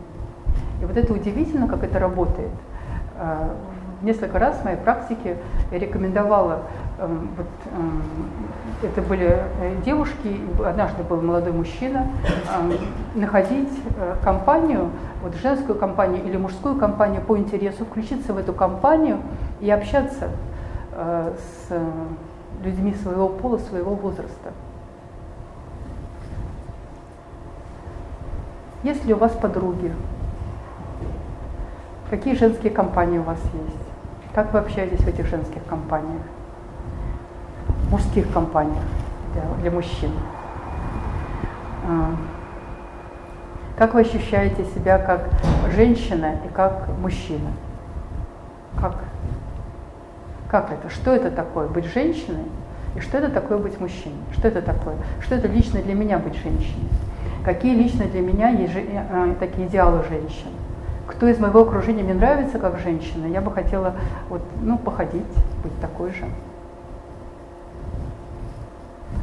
S2: И вот это удивительно, как это работает. Э, несколько раз в моей практике я рекомендовала, э, вот, э, это были э, девушки, однажды был молодой мужчина, э, находить э, компанию, вот женскую компанию или мужскую компанию по интересу, включиться в эту компанию и общаться э, с людьми своего пола, своего возраста. Есть ли у вас подруги? Какие женские компании у вас есть? Как вы общаетесь в этих женских компаниях? Мужских компаниях для, для мужчин. А, как вы ощущаете себя как женщина и как мужчина? Как? Как это? Что это такое быть женщиной? И что это такое быть мужчиной? Что это такое? Что это лично для меня быть женщиной? Какие лично для меня есть э, такие идеалы женщин? Кто из моего окружения мне нравится как женщина, я бы хотела вот, ну, походить, быть такой же.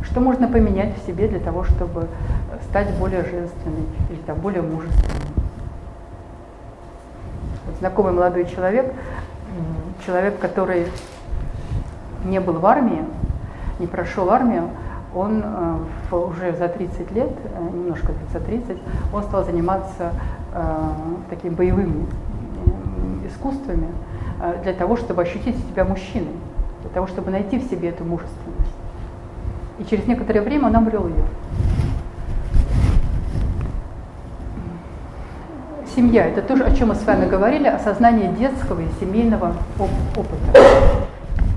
S2: Что можно поменять в себе для того, чтобы стать более женственной или там, более мужественной? Вот знакомый молодой человек, человек, который не был в армии, не прошел армию, он э, уже за 30 лет, э, немножко за 30, он стал заниматься такими боевыми искусствами для того, чтобы ощутить себя мужчиной, для того, чтобы найти в себе эту мужественность. И через некоторое время он обрел ее. Семья – это то, о чем мы с вами говорили, осознание детского и семейного опыта.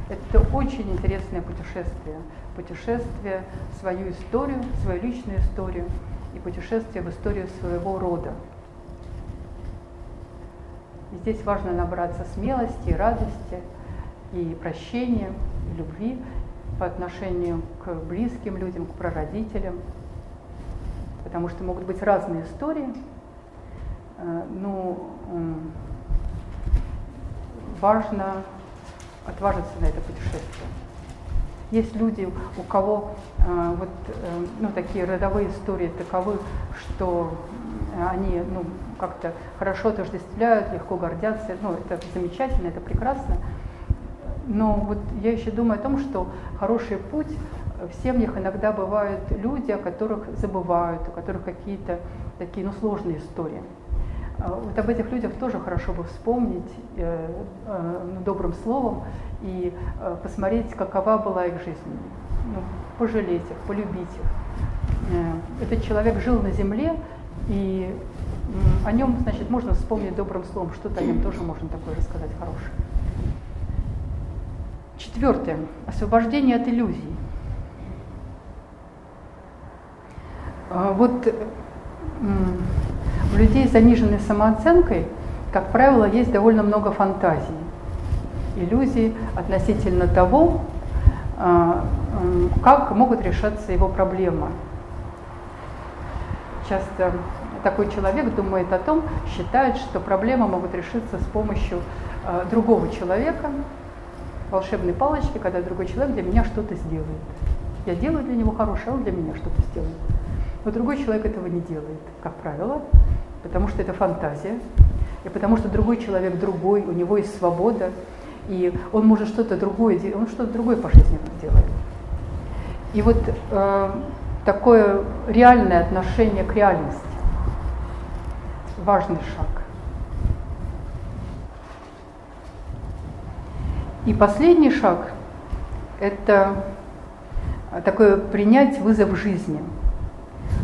S2: Это очень интересное путешествие. Путешествие в свою историю, свою личную историю и путешествие в историю своего рода. Здесь важно набраться смелости радости, и прощения, и любви по отношению к близким людям, к прародителям, потому что могут быть разные истории, э, но важно отважиться на это путешествие. Есть люди, у кого э, вот, э, ну, такие родовые истории таковы, что они ну, как-то хорошо отождествляют, легко гордятся. Ну, это замечательно, это прекрасно. Но вот я еще думаю о том, что хороший путь в семьях иногда бывают люди, о которых забывают, у которых какие-то такие ну, сложные истории. А вот об этих людях тоже хорошо бы вспомнить э, э, ну, добрым словом и э, посмотреть, какова была их жизнь. Ну, пожалеть их, полюбить их. Э, этот человек жил на земле, и о нем, значит, можно вспомнить добрым словом, что-то о нем тоже можно такое рассказать хорошее. Четвертое. Освобождение от иллюзий. А вот у людей с заниженной самооценкой, как правило, есть довольно много фантазий, иллюзий относительно того, а, как могут решаться его проблемы. Часто такой человек думает о том, считает, что проблемы могут решиться с помощью а, другого человека, волшебной палочки, когда другой человек для меня что-то сделает. Я делаю для него хорошее, а он для меня что-то сделает. Но другой человек этого не делает, как правило потому что это фантазия, и потому что другой человек другой, у него есть свобода, и он может что-то другое делать, он что-то другое по жизни делает. И вот э, такое реальное отношение к реальности – важный шаг. И последний шаг – это такое принять вызов жизни,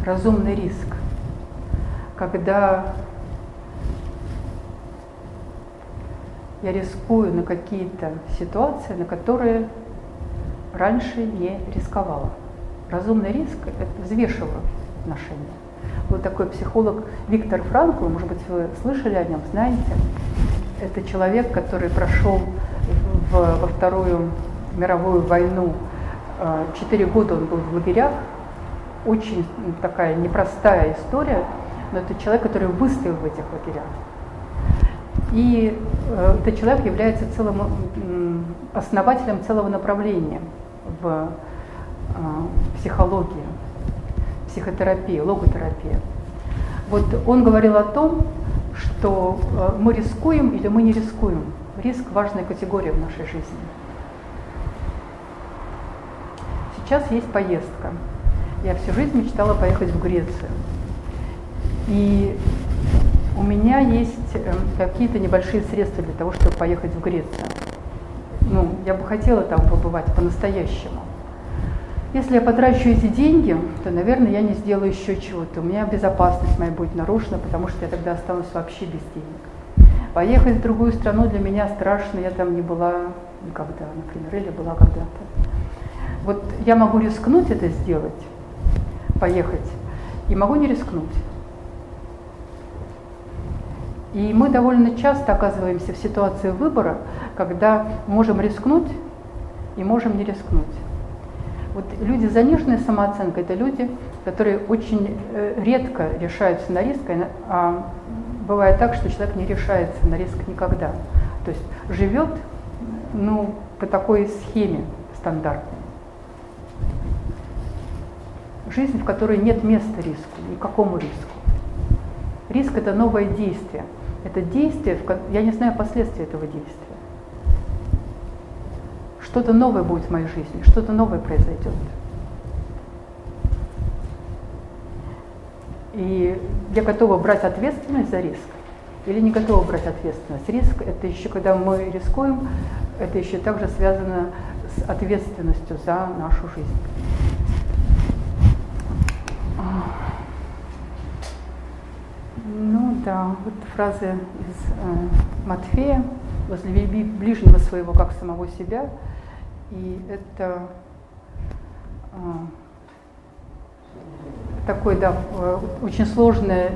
S2: разумный риск когда я рискую на какие-то ситуации, на которые раньше не рисковала. Разумный риск – это взвешиваю отношения. Вот такой психолог Виктор Франкл, может быть, вы слышали о нем, знаете. Это человек, который прошел в, во Вторую мировую войну. Э, четыре года он был в лагерях. Очень такая непростая история, но это человек, который выстоял в этих лагерях. И э, этот человек является целым основателем целого направления в э, психологии, психотерапии, логотерапии. Вот он говорил о том, что э, мы рискуем или мы не рискуем. Риск – важная категория в нашей жизни. Сейчас есть поездка. Я всю жизнь мечтала поехать в Грецию. И у меня есть э, какие-то небольшие средства для того, чтобы поехать в Грецию. Ну, я бы хотела там побывать по-настоящему. Если я потрачу эти деньги, то, наверное, я не сделаю еще чего-то. У меня безопасность моя будет нарушена, потому что я тогда останусь вообще без денег. Поехать в другую страну для меня страшно, я там не была никогда, например, или была когда-то. Вот я могу рискнуть это сделать, поехать, и могу не рискнуть. И мы довольно часто оказываемся в ситуации выбора, когда можем рискнуть и можем не рискнуть. Вот люди с заниженной самооценкой – это люди, которые очень э, редко решаются на риск, а бывает так, что человек не решается на риск никогда. То есть живет ну, по такой схеме стандартной. Жизнь, в которой нет места риску, никакому риску. Риск – это новое действие. Это действие, я не знаю последствий этого действия что-то новое будет в моей жизни, что-то новое произойдет. И я готова брать ответственность за риск или не готова брать ответственность. Риск – это еще, когда мы рискуем, это еще также связано с ответственностью за нашу жизнь. Ну да, вот фразы из э, Матфея «Возлюби ближнего своего, как самого себя», и это а, такое, да, очень сложное,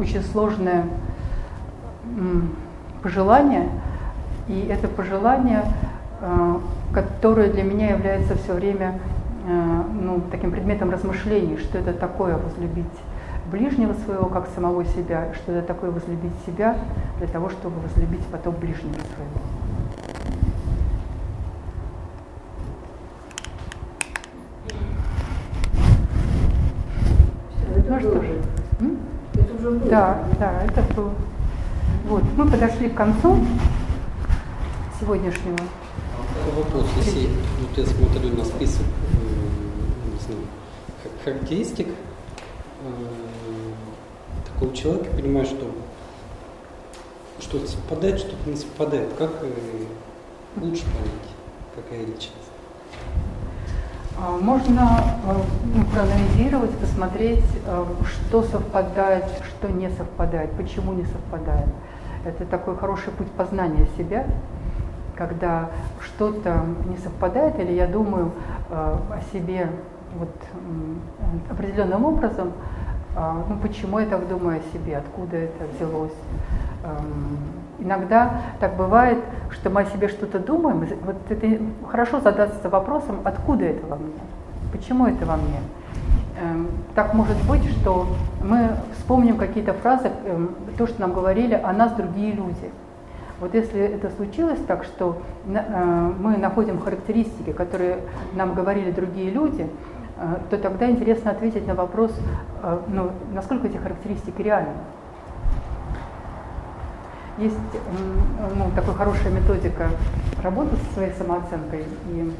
S2: очень сложное пожелание. И это пожелание, а, которое для меня является все время а, ну, таким предметом размышлений, что это такое возлюбить ближнего своего, как самого себя, что это такое возлюбить себя для того, чтобы возлюбить потом ближнего своего. Ну что же. Это уже было. Да, да, это было. Вот, мы подошли к концу сегодняшнего.
S6: А вопрос, если вот я смотрю на список не знаю, характеристик э, такого человека, понимаю, что что-то совпадает, что-то не совпадает. Как э, лучше понять, какая личность?
S2: А, можно а, ну, проанализировать, посмотреть, а, что совпадает, что не совпадает, почему не совпадает. Это такой хороший путь познания себя, когда что-то не совпадает, или я думаю о себе вот определенным образом, ну почему я так думаю о себе, откуда это взялось, Иногда так бывает, что мы о себе что-то думаем. Вот это хорошо задаться вопросом, откуда это во мне, почему это во мне. Эм, так может быть, что мы вспомним какие-то фразы, эм, то, что нам говорили о нас другие люди. Вот если это случилось так, что э, мы находим характеристики, которые нам говорили другие люди, э, то тогда интересно ответить на вопрос, э, ну, насколько эти характеристики реальны. Есть ну, такая хорошая методика работы со своей самооценкой, и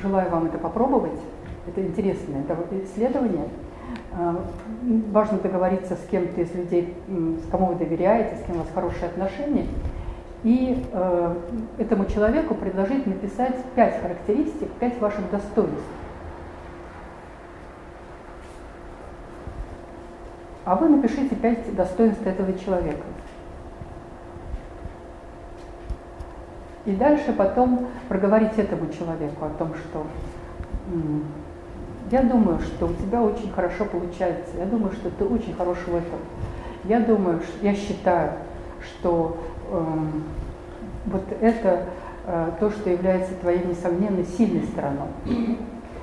S2: желаю вам это попробовать. Это интересное это исследование. А, важно договориться с кем-то из людей, с кому вы доверяете, с кем у вас хорошие отношения, и э, этому человеку предложить написать пять характеристик, пять ваших достоинств. А вы напишите пять достоинств этого человека. И дальше потом проговорить этому человеку о том, что я думаю, что у тебя очень хорошо получается, я думаю, что ты очень хороший в этом. Я думаю, я считаю, что э, вот это э, то, что является твоей несомненно сильной стороной.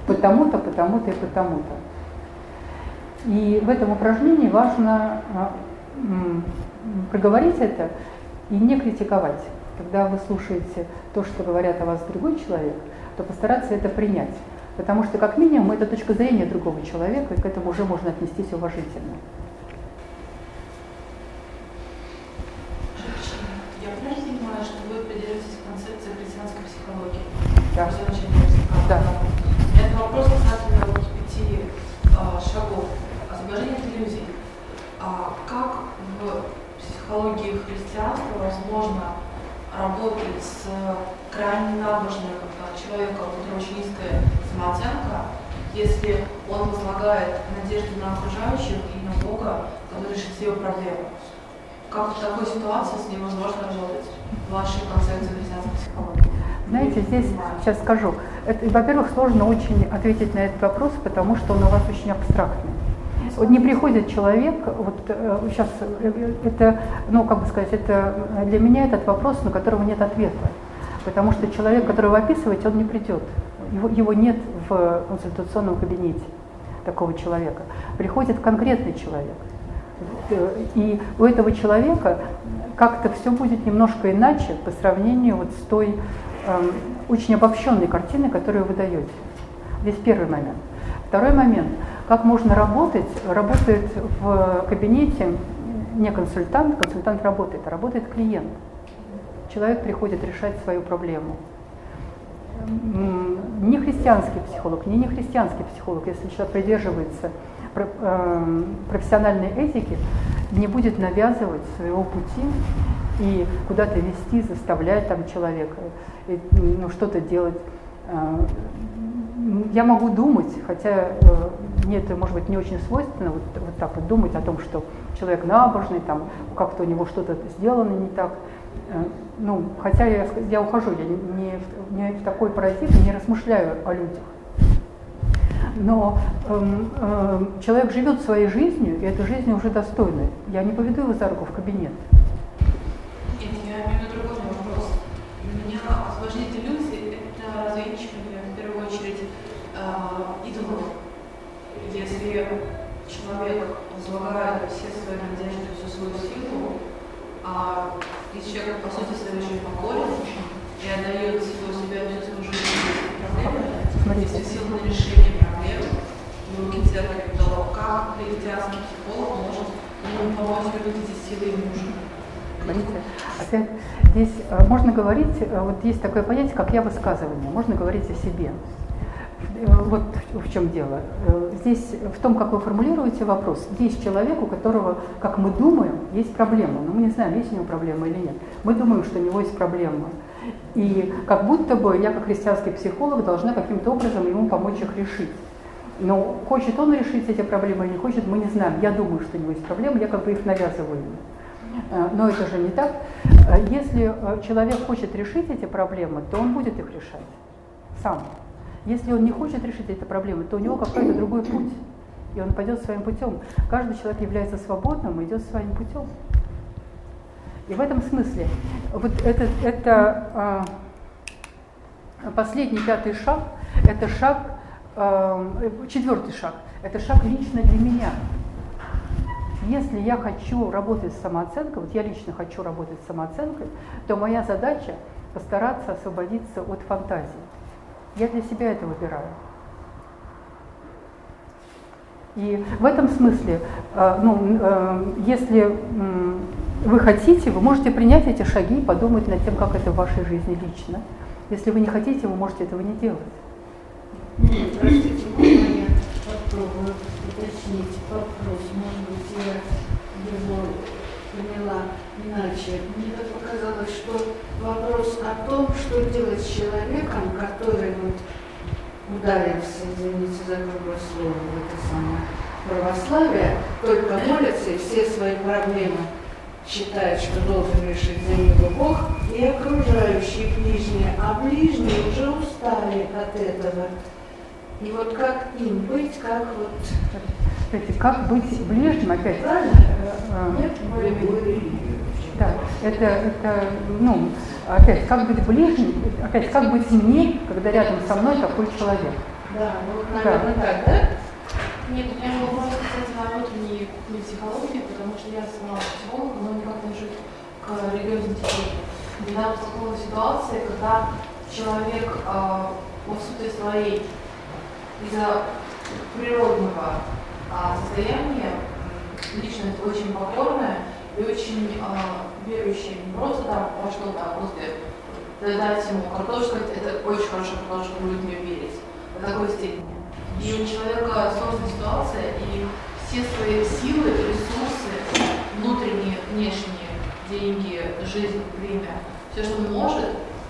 S2: Потому-то, потому-то и потому-то. И в этом упражнении важно э, проговорить это и не критиковать. Когда вы слушаете то, что говорят о вас другой человек, то постараться это принять. Потому что, как минимум, это точка зрения другого человека, и к этому уже можно отнестись уважительно.
S3: Я правильно понимаю, что вы придерживаетесь концепции христианской психологии?
S2: Да.
S3: Психологии христианства возможно работать с крайне набожным а, человеком, у которого очень низкая самооценка, если он возлагает надежду на окружающих и на Бога, который решит все проблемы. Как в такой ситуации с ним возможно работать в вашей концепции христианской психологии?
S2: Знаете, здесь сейчас скажу. Во-первых, сложно очень ответить на этот вопрос, потому что он у вас очень абстрактный. Вот не приходит человек, вот э, сейчас э, это, ну как бы сказать, это для меня этот вопрос, на которого нет ответа. Потому что человек, которого вы описываете, он не придет. Его, его нет в консультационном кабинете такого человека. Приходит конкретный человек. И у этого человека как-то все будет немножко иначе по сравнению вот с той э, очень обобщенной картиной, которую вы даете. Здесь первый момент. Второй момент. Как можно работать? Работает в кабинете не консультант, консультант работает, а работает клиент. Человек приходит решать свою проблему. Не христианский психолог, не нехристианский психолог, если человек придерживается Эм, профессиональной этики не будет навязывать своего пути и куда-то вести, заставлять там человека ну, что-то делать. Я могу думать, хотя э, мне это, может быть, не очень свойственно, вот, вот так вот думать о том, что человек набожный, там как-то у него что-то сделано не так. Э, ну, хотя я, я ухожу, я не, не в такой парадигме не размышляю о людях но э, э, человек живет своей жизнью, и эта жизнь уже достойная. Я не поведу его за руку в кабинет.
S3: Нет, я имею в виду другой вопрос. Для меня освобождение иллюзий – это развенчивание, в первую очередь, э, идолов. Если человек возлагает все свои надежды, всю свою силу, а если человек, по сути, очень покорен и отдает всего себя, всю свою жизнь,
S2: Смотрите.
S3: всю силу на решение руки церкви, то как христианский психолог может ему помочь вернуть эти силы ему нужны?
S2: Смотрите, опять здесь э, можно говорить, э, вот есть такое понятие, как я высказывание, можно говорить о себе. Э, вот в чем дело. Здесь в том, как вы формулируете вопрос. Есть человек, у которого, как мы думаем, есть проблема. Но мы не знаем, есть у него проблема или нет. Мы думаем, что у него есть проблема. И как будто бы я, как христианский психолог, должна каким-то образом ему помочь их решить. Но хочет он решить эти проблемы или не хочет, мы не знаем. Я думаю, что у него есть проблемы, я как бы их навязываю ему. Э, но это же не так. Э, если э, человек хочет решить эти проблемы, то он будет их решать сам. Если он не хочет решить эти проблемы, то у него какой-то другой путь. И он пойдет своим путем. Каждый человек является свободным и идет своим путем. И в этом смысле вот это, это последний пятый шаг, это шаг Эм, четвертый шаг – это шаг лично для меня. Если я хочу работать с самооценкой, вот я лично хочу работать с самооценкой, то моя задача постараться освободиться от фантазии. Я для себя это выбираю. И в этом смысле, э, ну, э, если вы хотите, вы можете принять эти шаги и подумать над тем, как это в вашей жизни лично. Если вы не хотите, вы можете этого не делать.
S7: Простите, я попробую уточнить вопрос? Может быть, я его поняла иначе. Мне так показалось, что вопрос о том, что делать с человеком, который вот ударился, извините за грубое слово, в это самое православие, только молится и все свои проблемы считает, что должен решить за него Бог, и окружающие ближние, а ближние уже устали от этого. И вот как им быть, как вот...
S2: Кстати, как быть ближним опять?
S7: Правильно? Э, Нет, более
S2: Да, это, это, ну, опять, как быть ближним, опять, как быть мне, когда рядом со мной такой человек.
S3: Да, ну, наверное, да. так, да? Нет, у меня вопрос, кстати, на внутренней психологии, потому что я сама психолог, но никак не отношусь к религиозной теории. Недавно столкнулась ситуация, когда человек э, по сути своей из-за природного а, состояния личность очень покорная и очень э, не просто там что-то, а просто дать ему картошку, это очень потому что будет мне верить до такой степени. И у человека сложная ситуация, и все свои силы, ресурсы, внутренние, внешние, деньги, жизнь, время, все, что он может,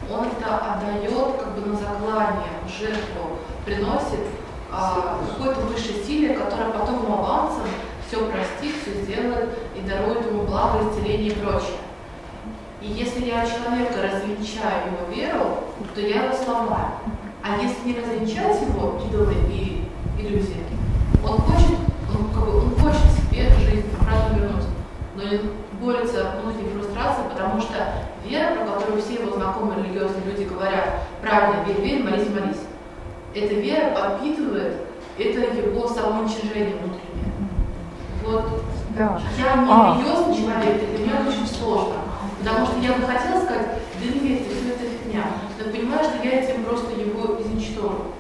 S3: он это отдает как бы на заклание, жертву, приносит а, какой-то высшей силе, которая потом авансом все простит, все сделает и дарует ему благо, исцеление и прочее. И если я человека развенчаю его веру, то я его сломаю. А если не развенчать его идолы и иллюзии, он хочет, он, как бы, он хочет себе жизнь обратно вернуть, но не борется внутренней фрустрацией, потому что вера, про которую все его знакомые религиозные люди говорят, правильно, верь, верь, молись, молись. Эта вера подпитывает это его самоуничижение внутреннее.
S2: Да.
S3: я не а. религиозный человек, и для меня это очень сложно. Потому что я бы хотела сказать, да не верьте, все это фигня. Но понимаю, что я этим просто его изничтожу.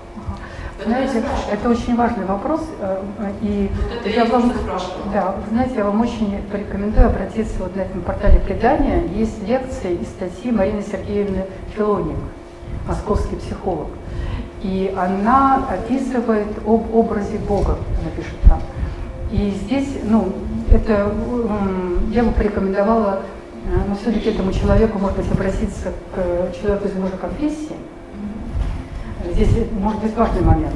S2: Знаете, это очень важный вопрос, э, и
S3: вот
S2: я, вам, да, знаете, я вам очень порекомендую обратиться вот на этом портале предания. Есть лекции и статьи Марины Сергеевны Филоник, московский психолог. И она описывает об образе Бога, она пишет там. И здесь, ну, это я бы порекомендовала Э, но все-таки этому человеку, может быть, обратиться к человеку из мужа конфессии. Здесь может быть важный момент.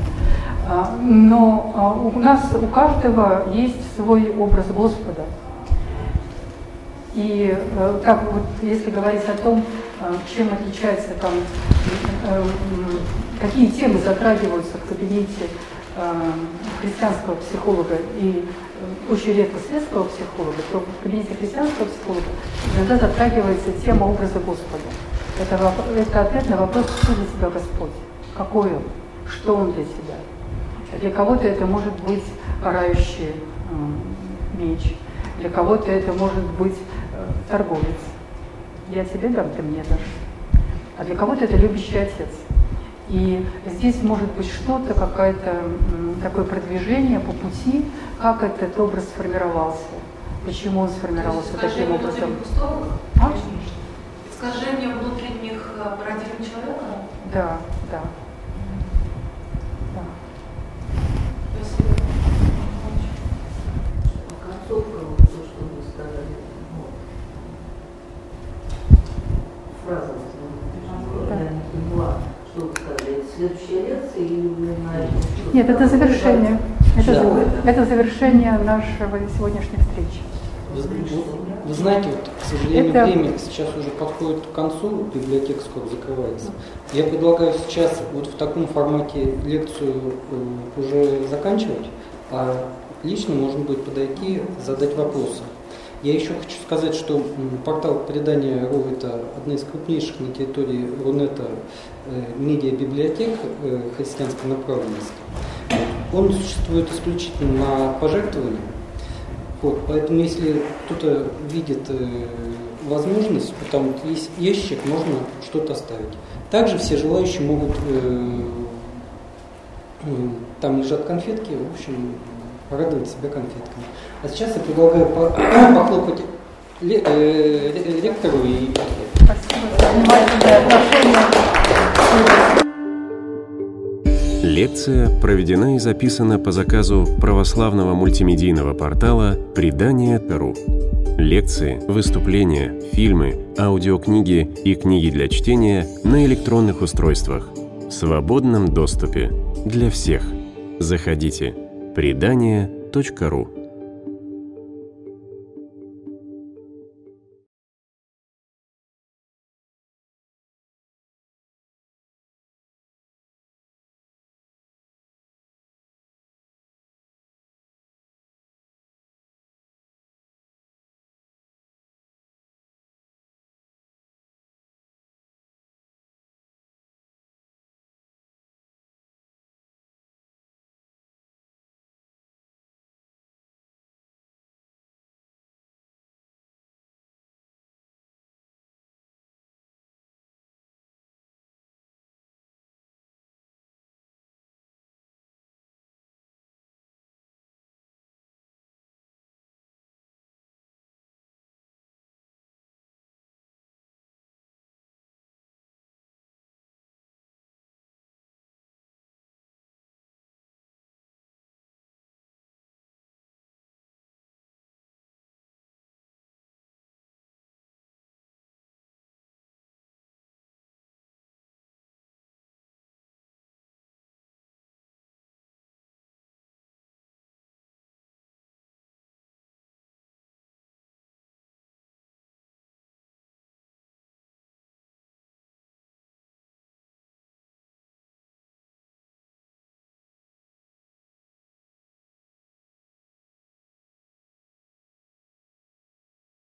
S2: А, но а, у нас, у каждого есть свой образ Господа. И так э, вот, если говорить о том, э, чем отличается там, какие темы затрагиваются в кабинете христианского психолога и очень редко светского психолога, то в кабинете христианского психолога иногда затрагивается тема образа Господа. Это, это ответ на вопрос, что для тебя Господь, какой Он, что Он для тебя. Для кого-то это может быть карающий э, меч, для кого-то это может быть э, торговец. Я тебе дам, ты мне дашь. А для кого-то это любящий отец. И здесь может быть что-то, какое-то такое продвижение по пути, как этот образ сформировался, почему он сформировался таким образом.
S3: А? Искажение внутренних э, парадигм человека?
S2: Да, да.
S3: Спасибо.
S8: Концовка, вот то, что вы сказали, фраза, да. я не поняла, что вы сказали. Следующая лекция или на этом?
S2: Нет, это завершение. Это, да. это завершение нашего сегодняшней встречи.
S6: Вы, вы знаете, вот, к сожалению, это... время сейчас уже подходит к концу, библиотека скоро закрывается. Я предлагаю сейчас вот в таком формате лекцию э, уже заканчивать, а лично можно будет подойти, задать вопросы. Я еще хочу сказать, что портал предания РУ – это одна из крупнейших на территории Рунета э, медиабиблиотек э, христианской направленности. Он существует исключительно на пожертвования. Вот, поэтому если кто-то видит э, возможность, там вот есть ящик, можно что-то оставить. Также все желающие могут, там лежат конфетки, в общем, порадовать себя конфетками. А сейчас я предлагаю похлопать ректору и...
S2: Спасибо внимательное отношение.
S9: Лекция проведена и записана по заказу православного мультимедийного портала «Предание.ру». Лекции, выступления, фильмы, аудиокниги и книги для чтения на электронных устройствах в свободном доступе для всех. Заходите. Предание.ру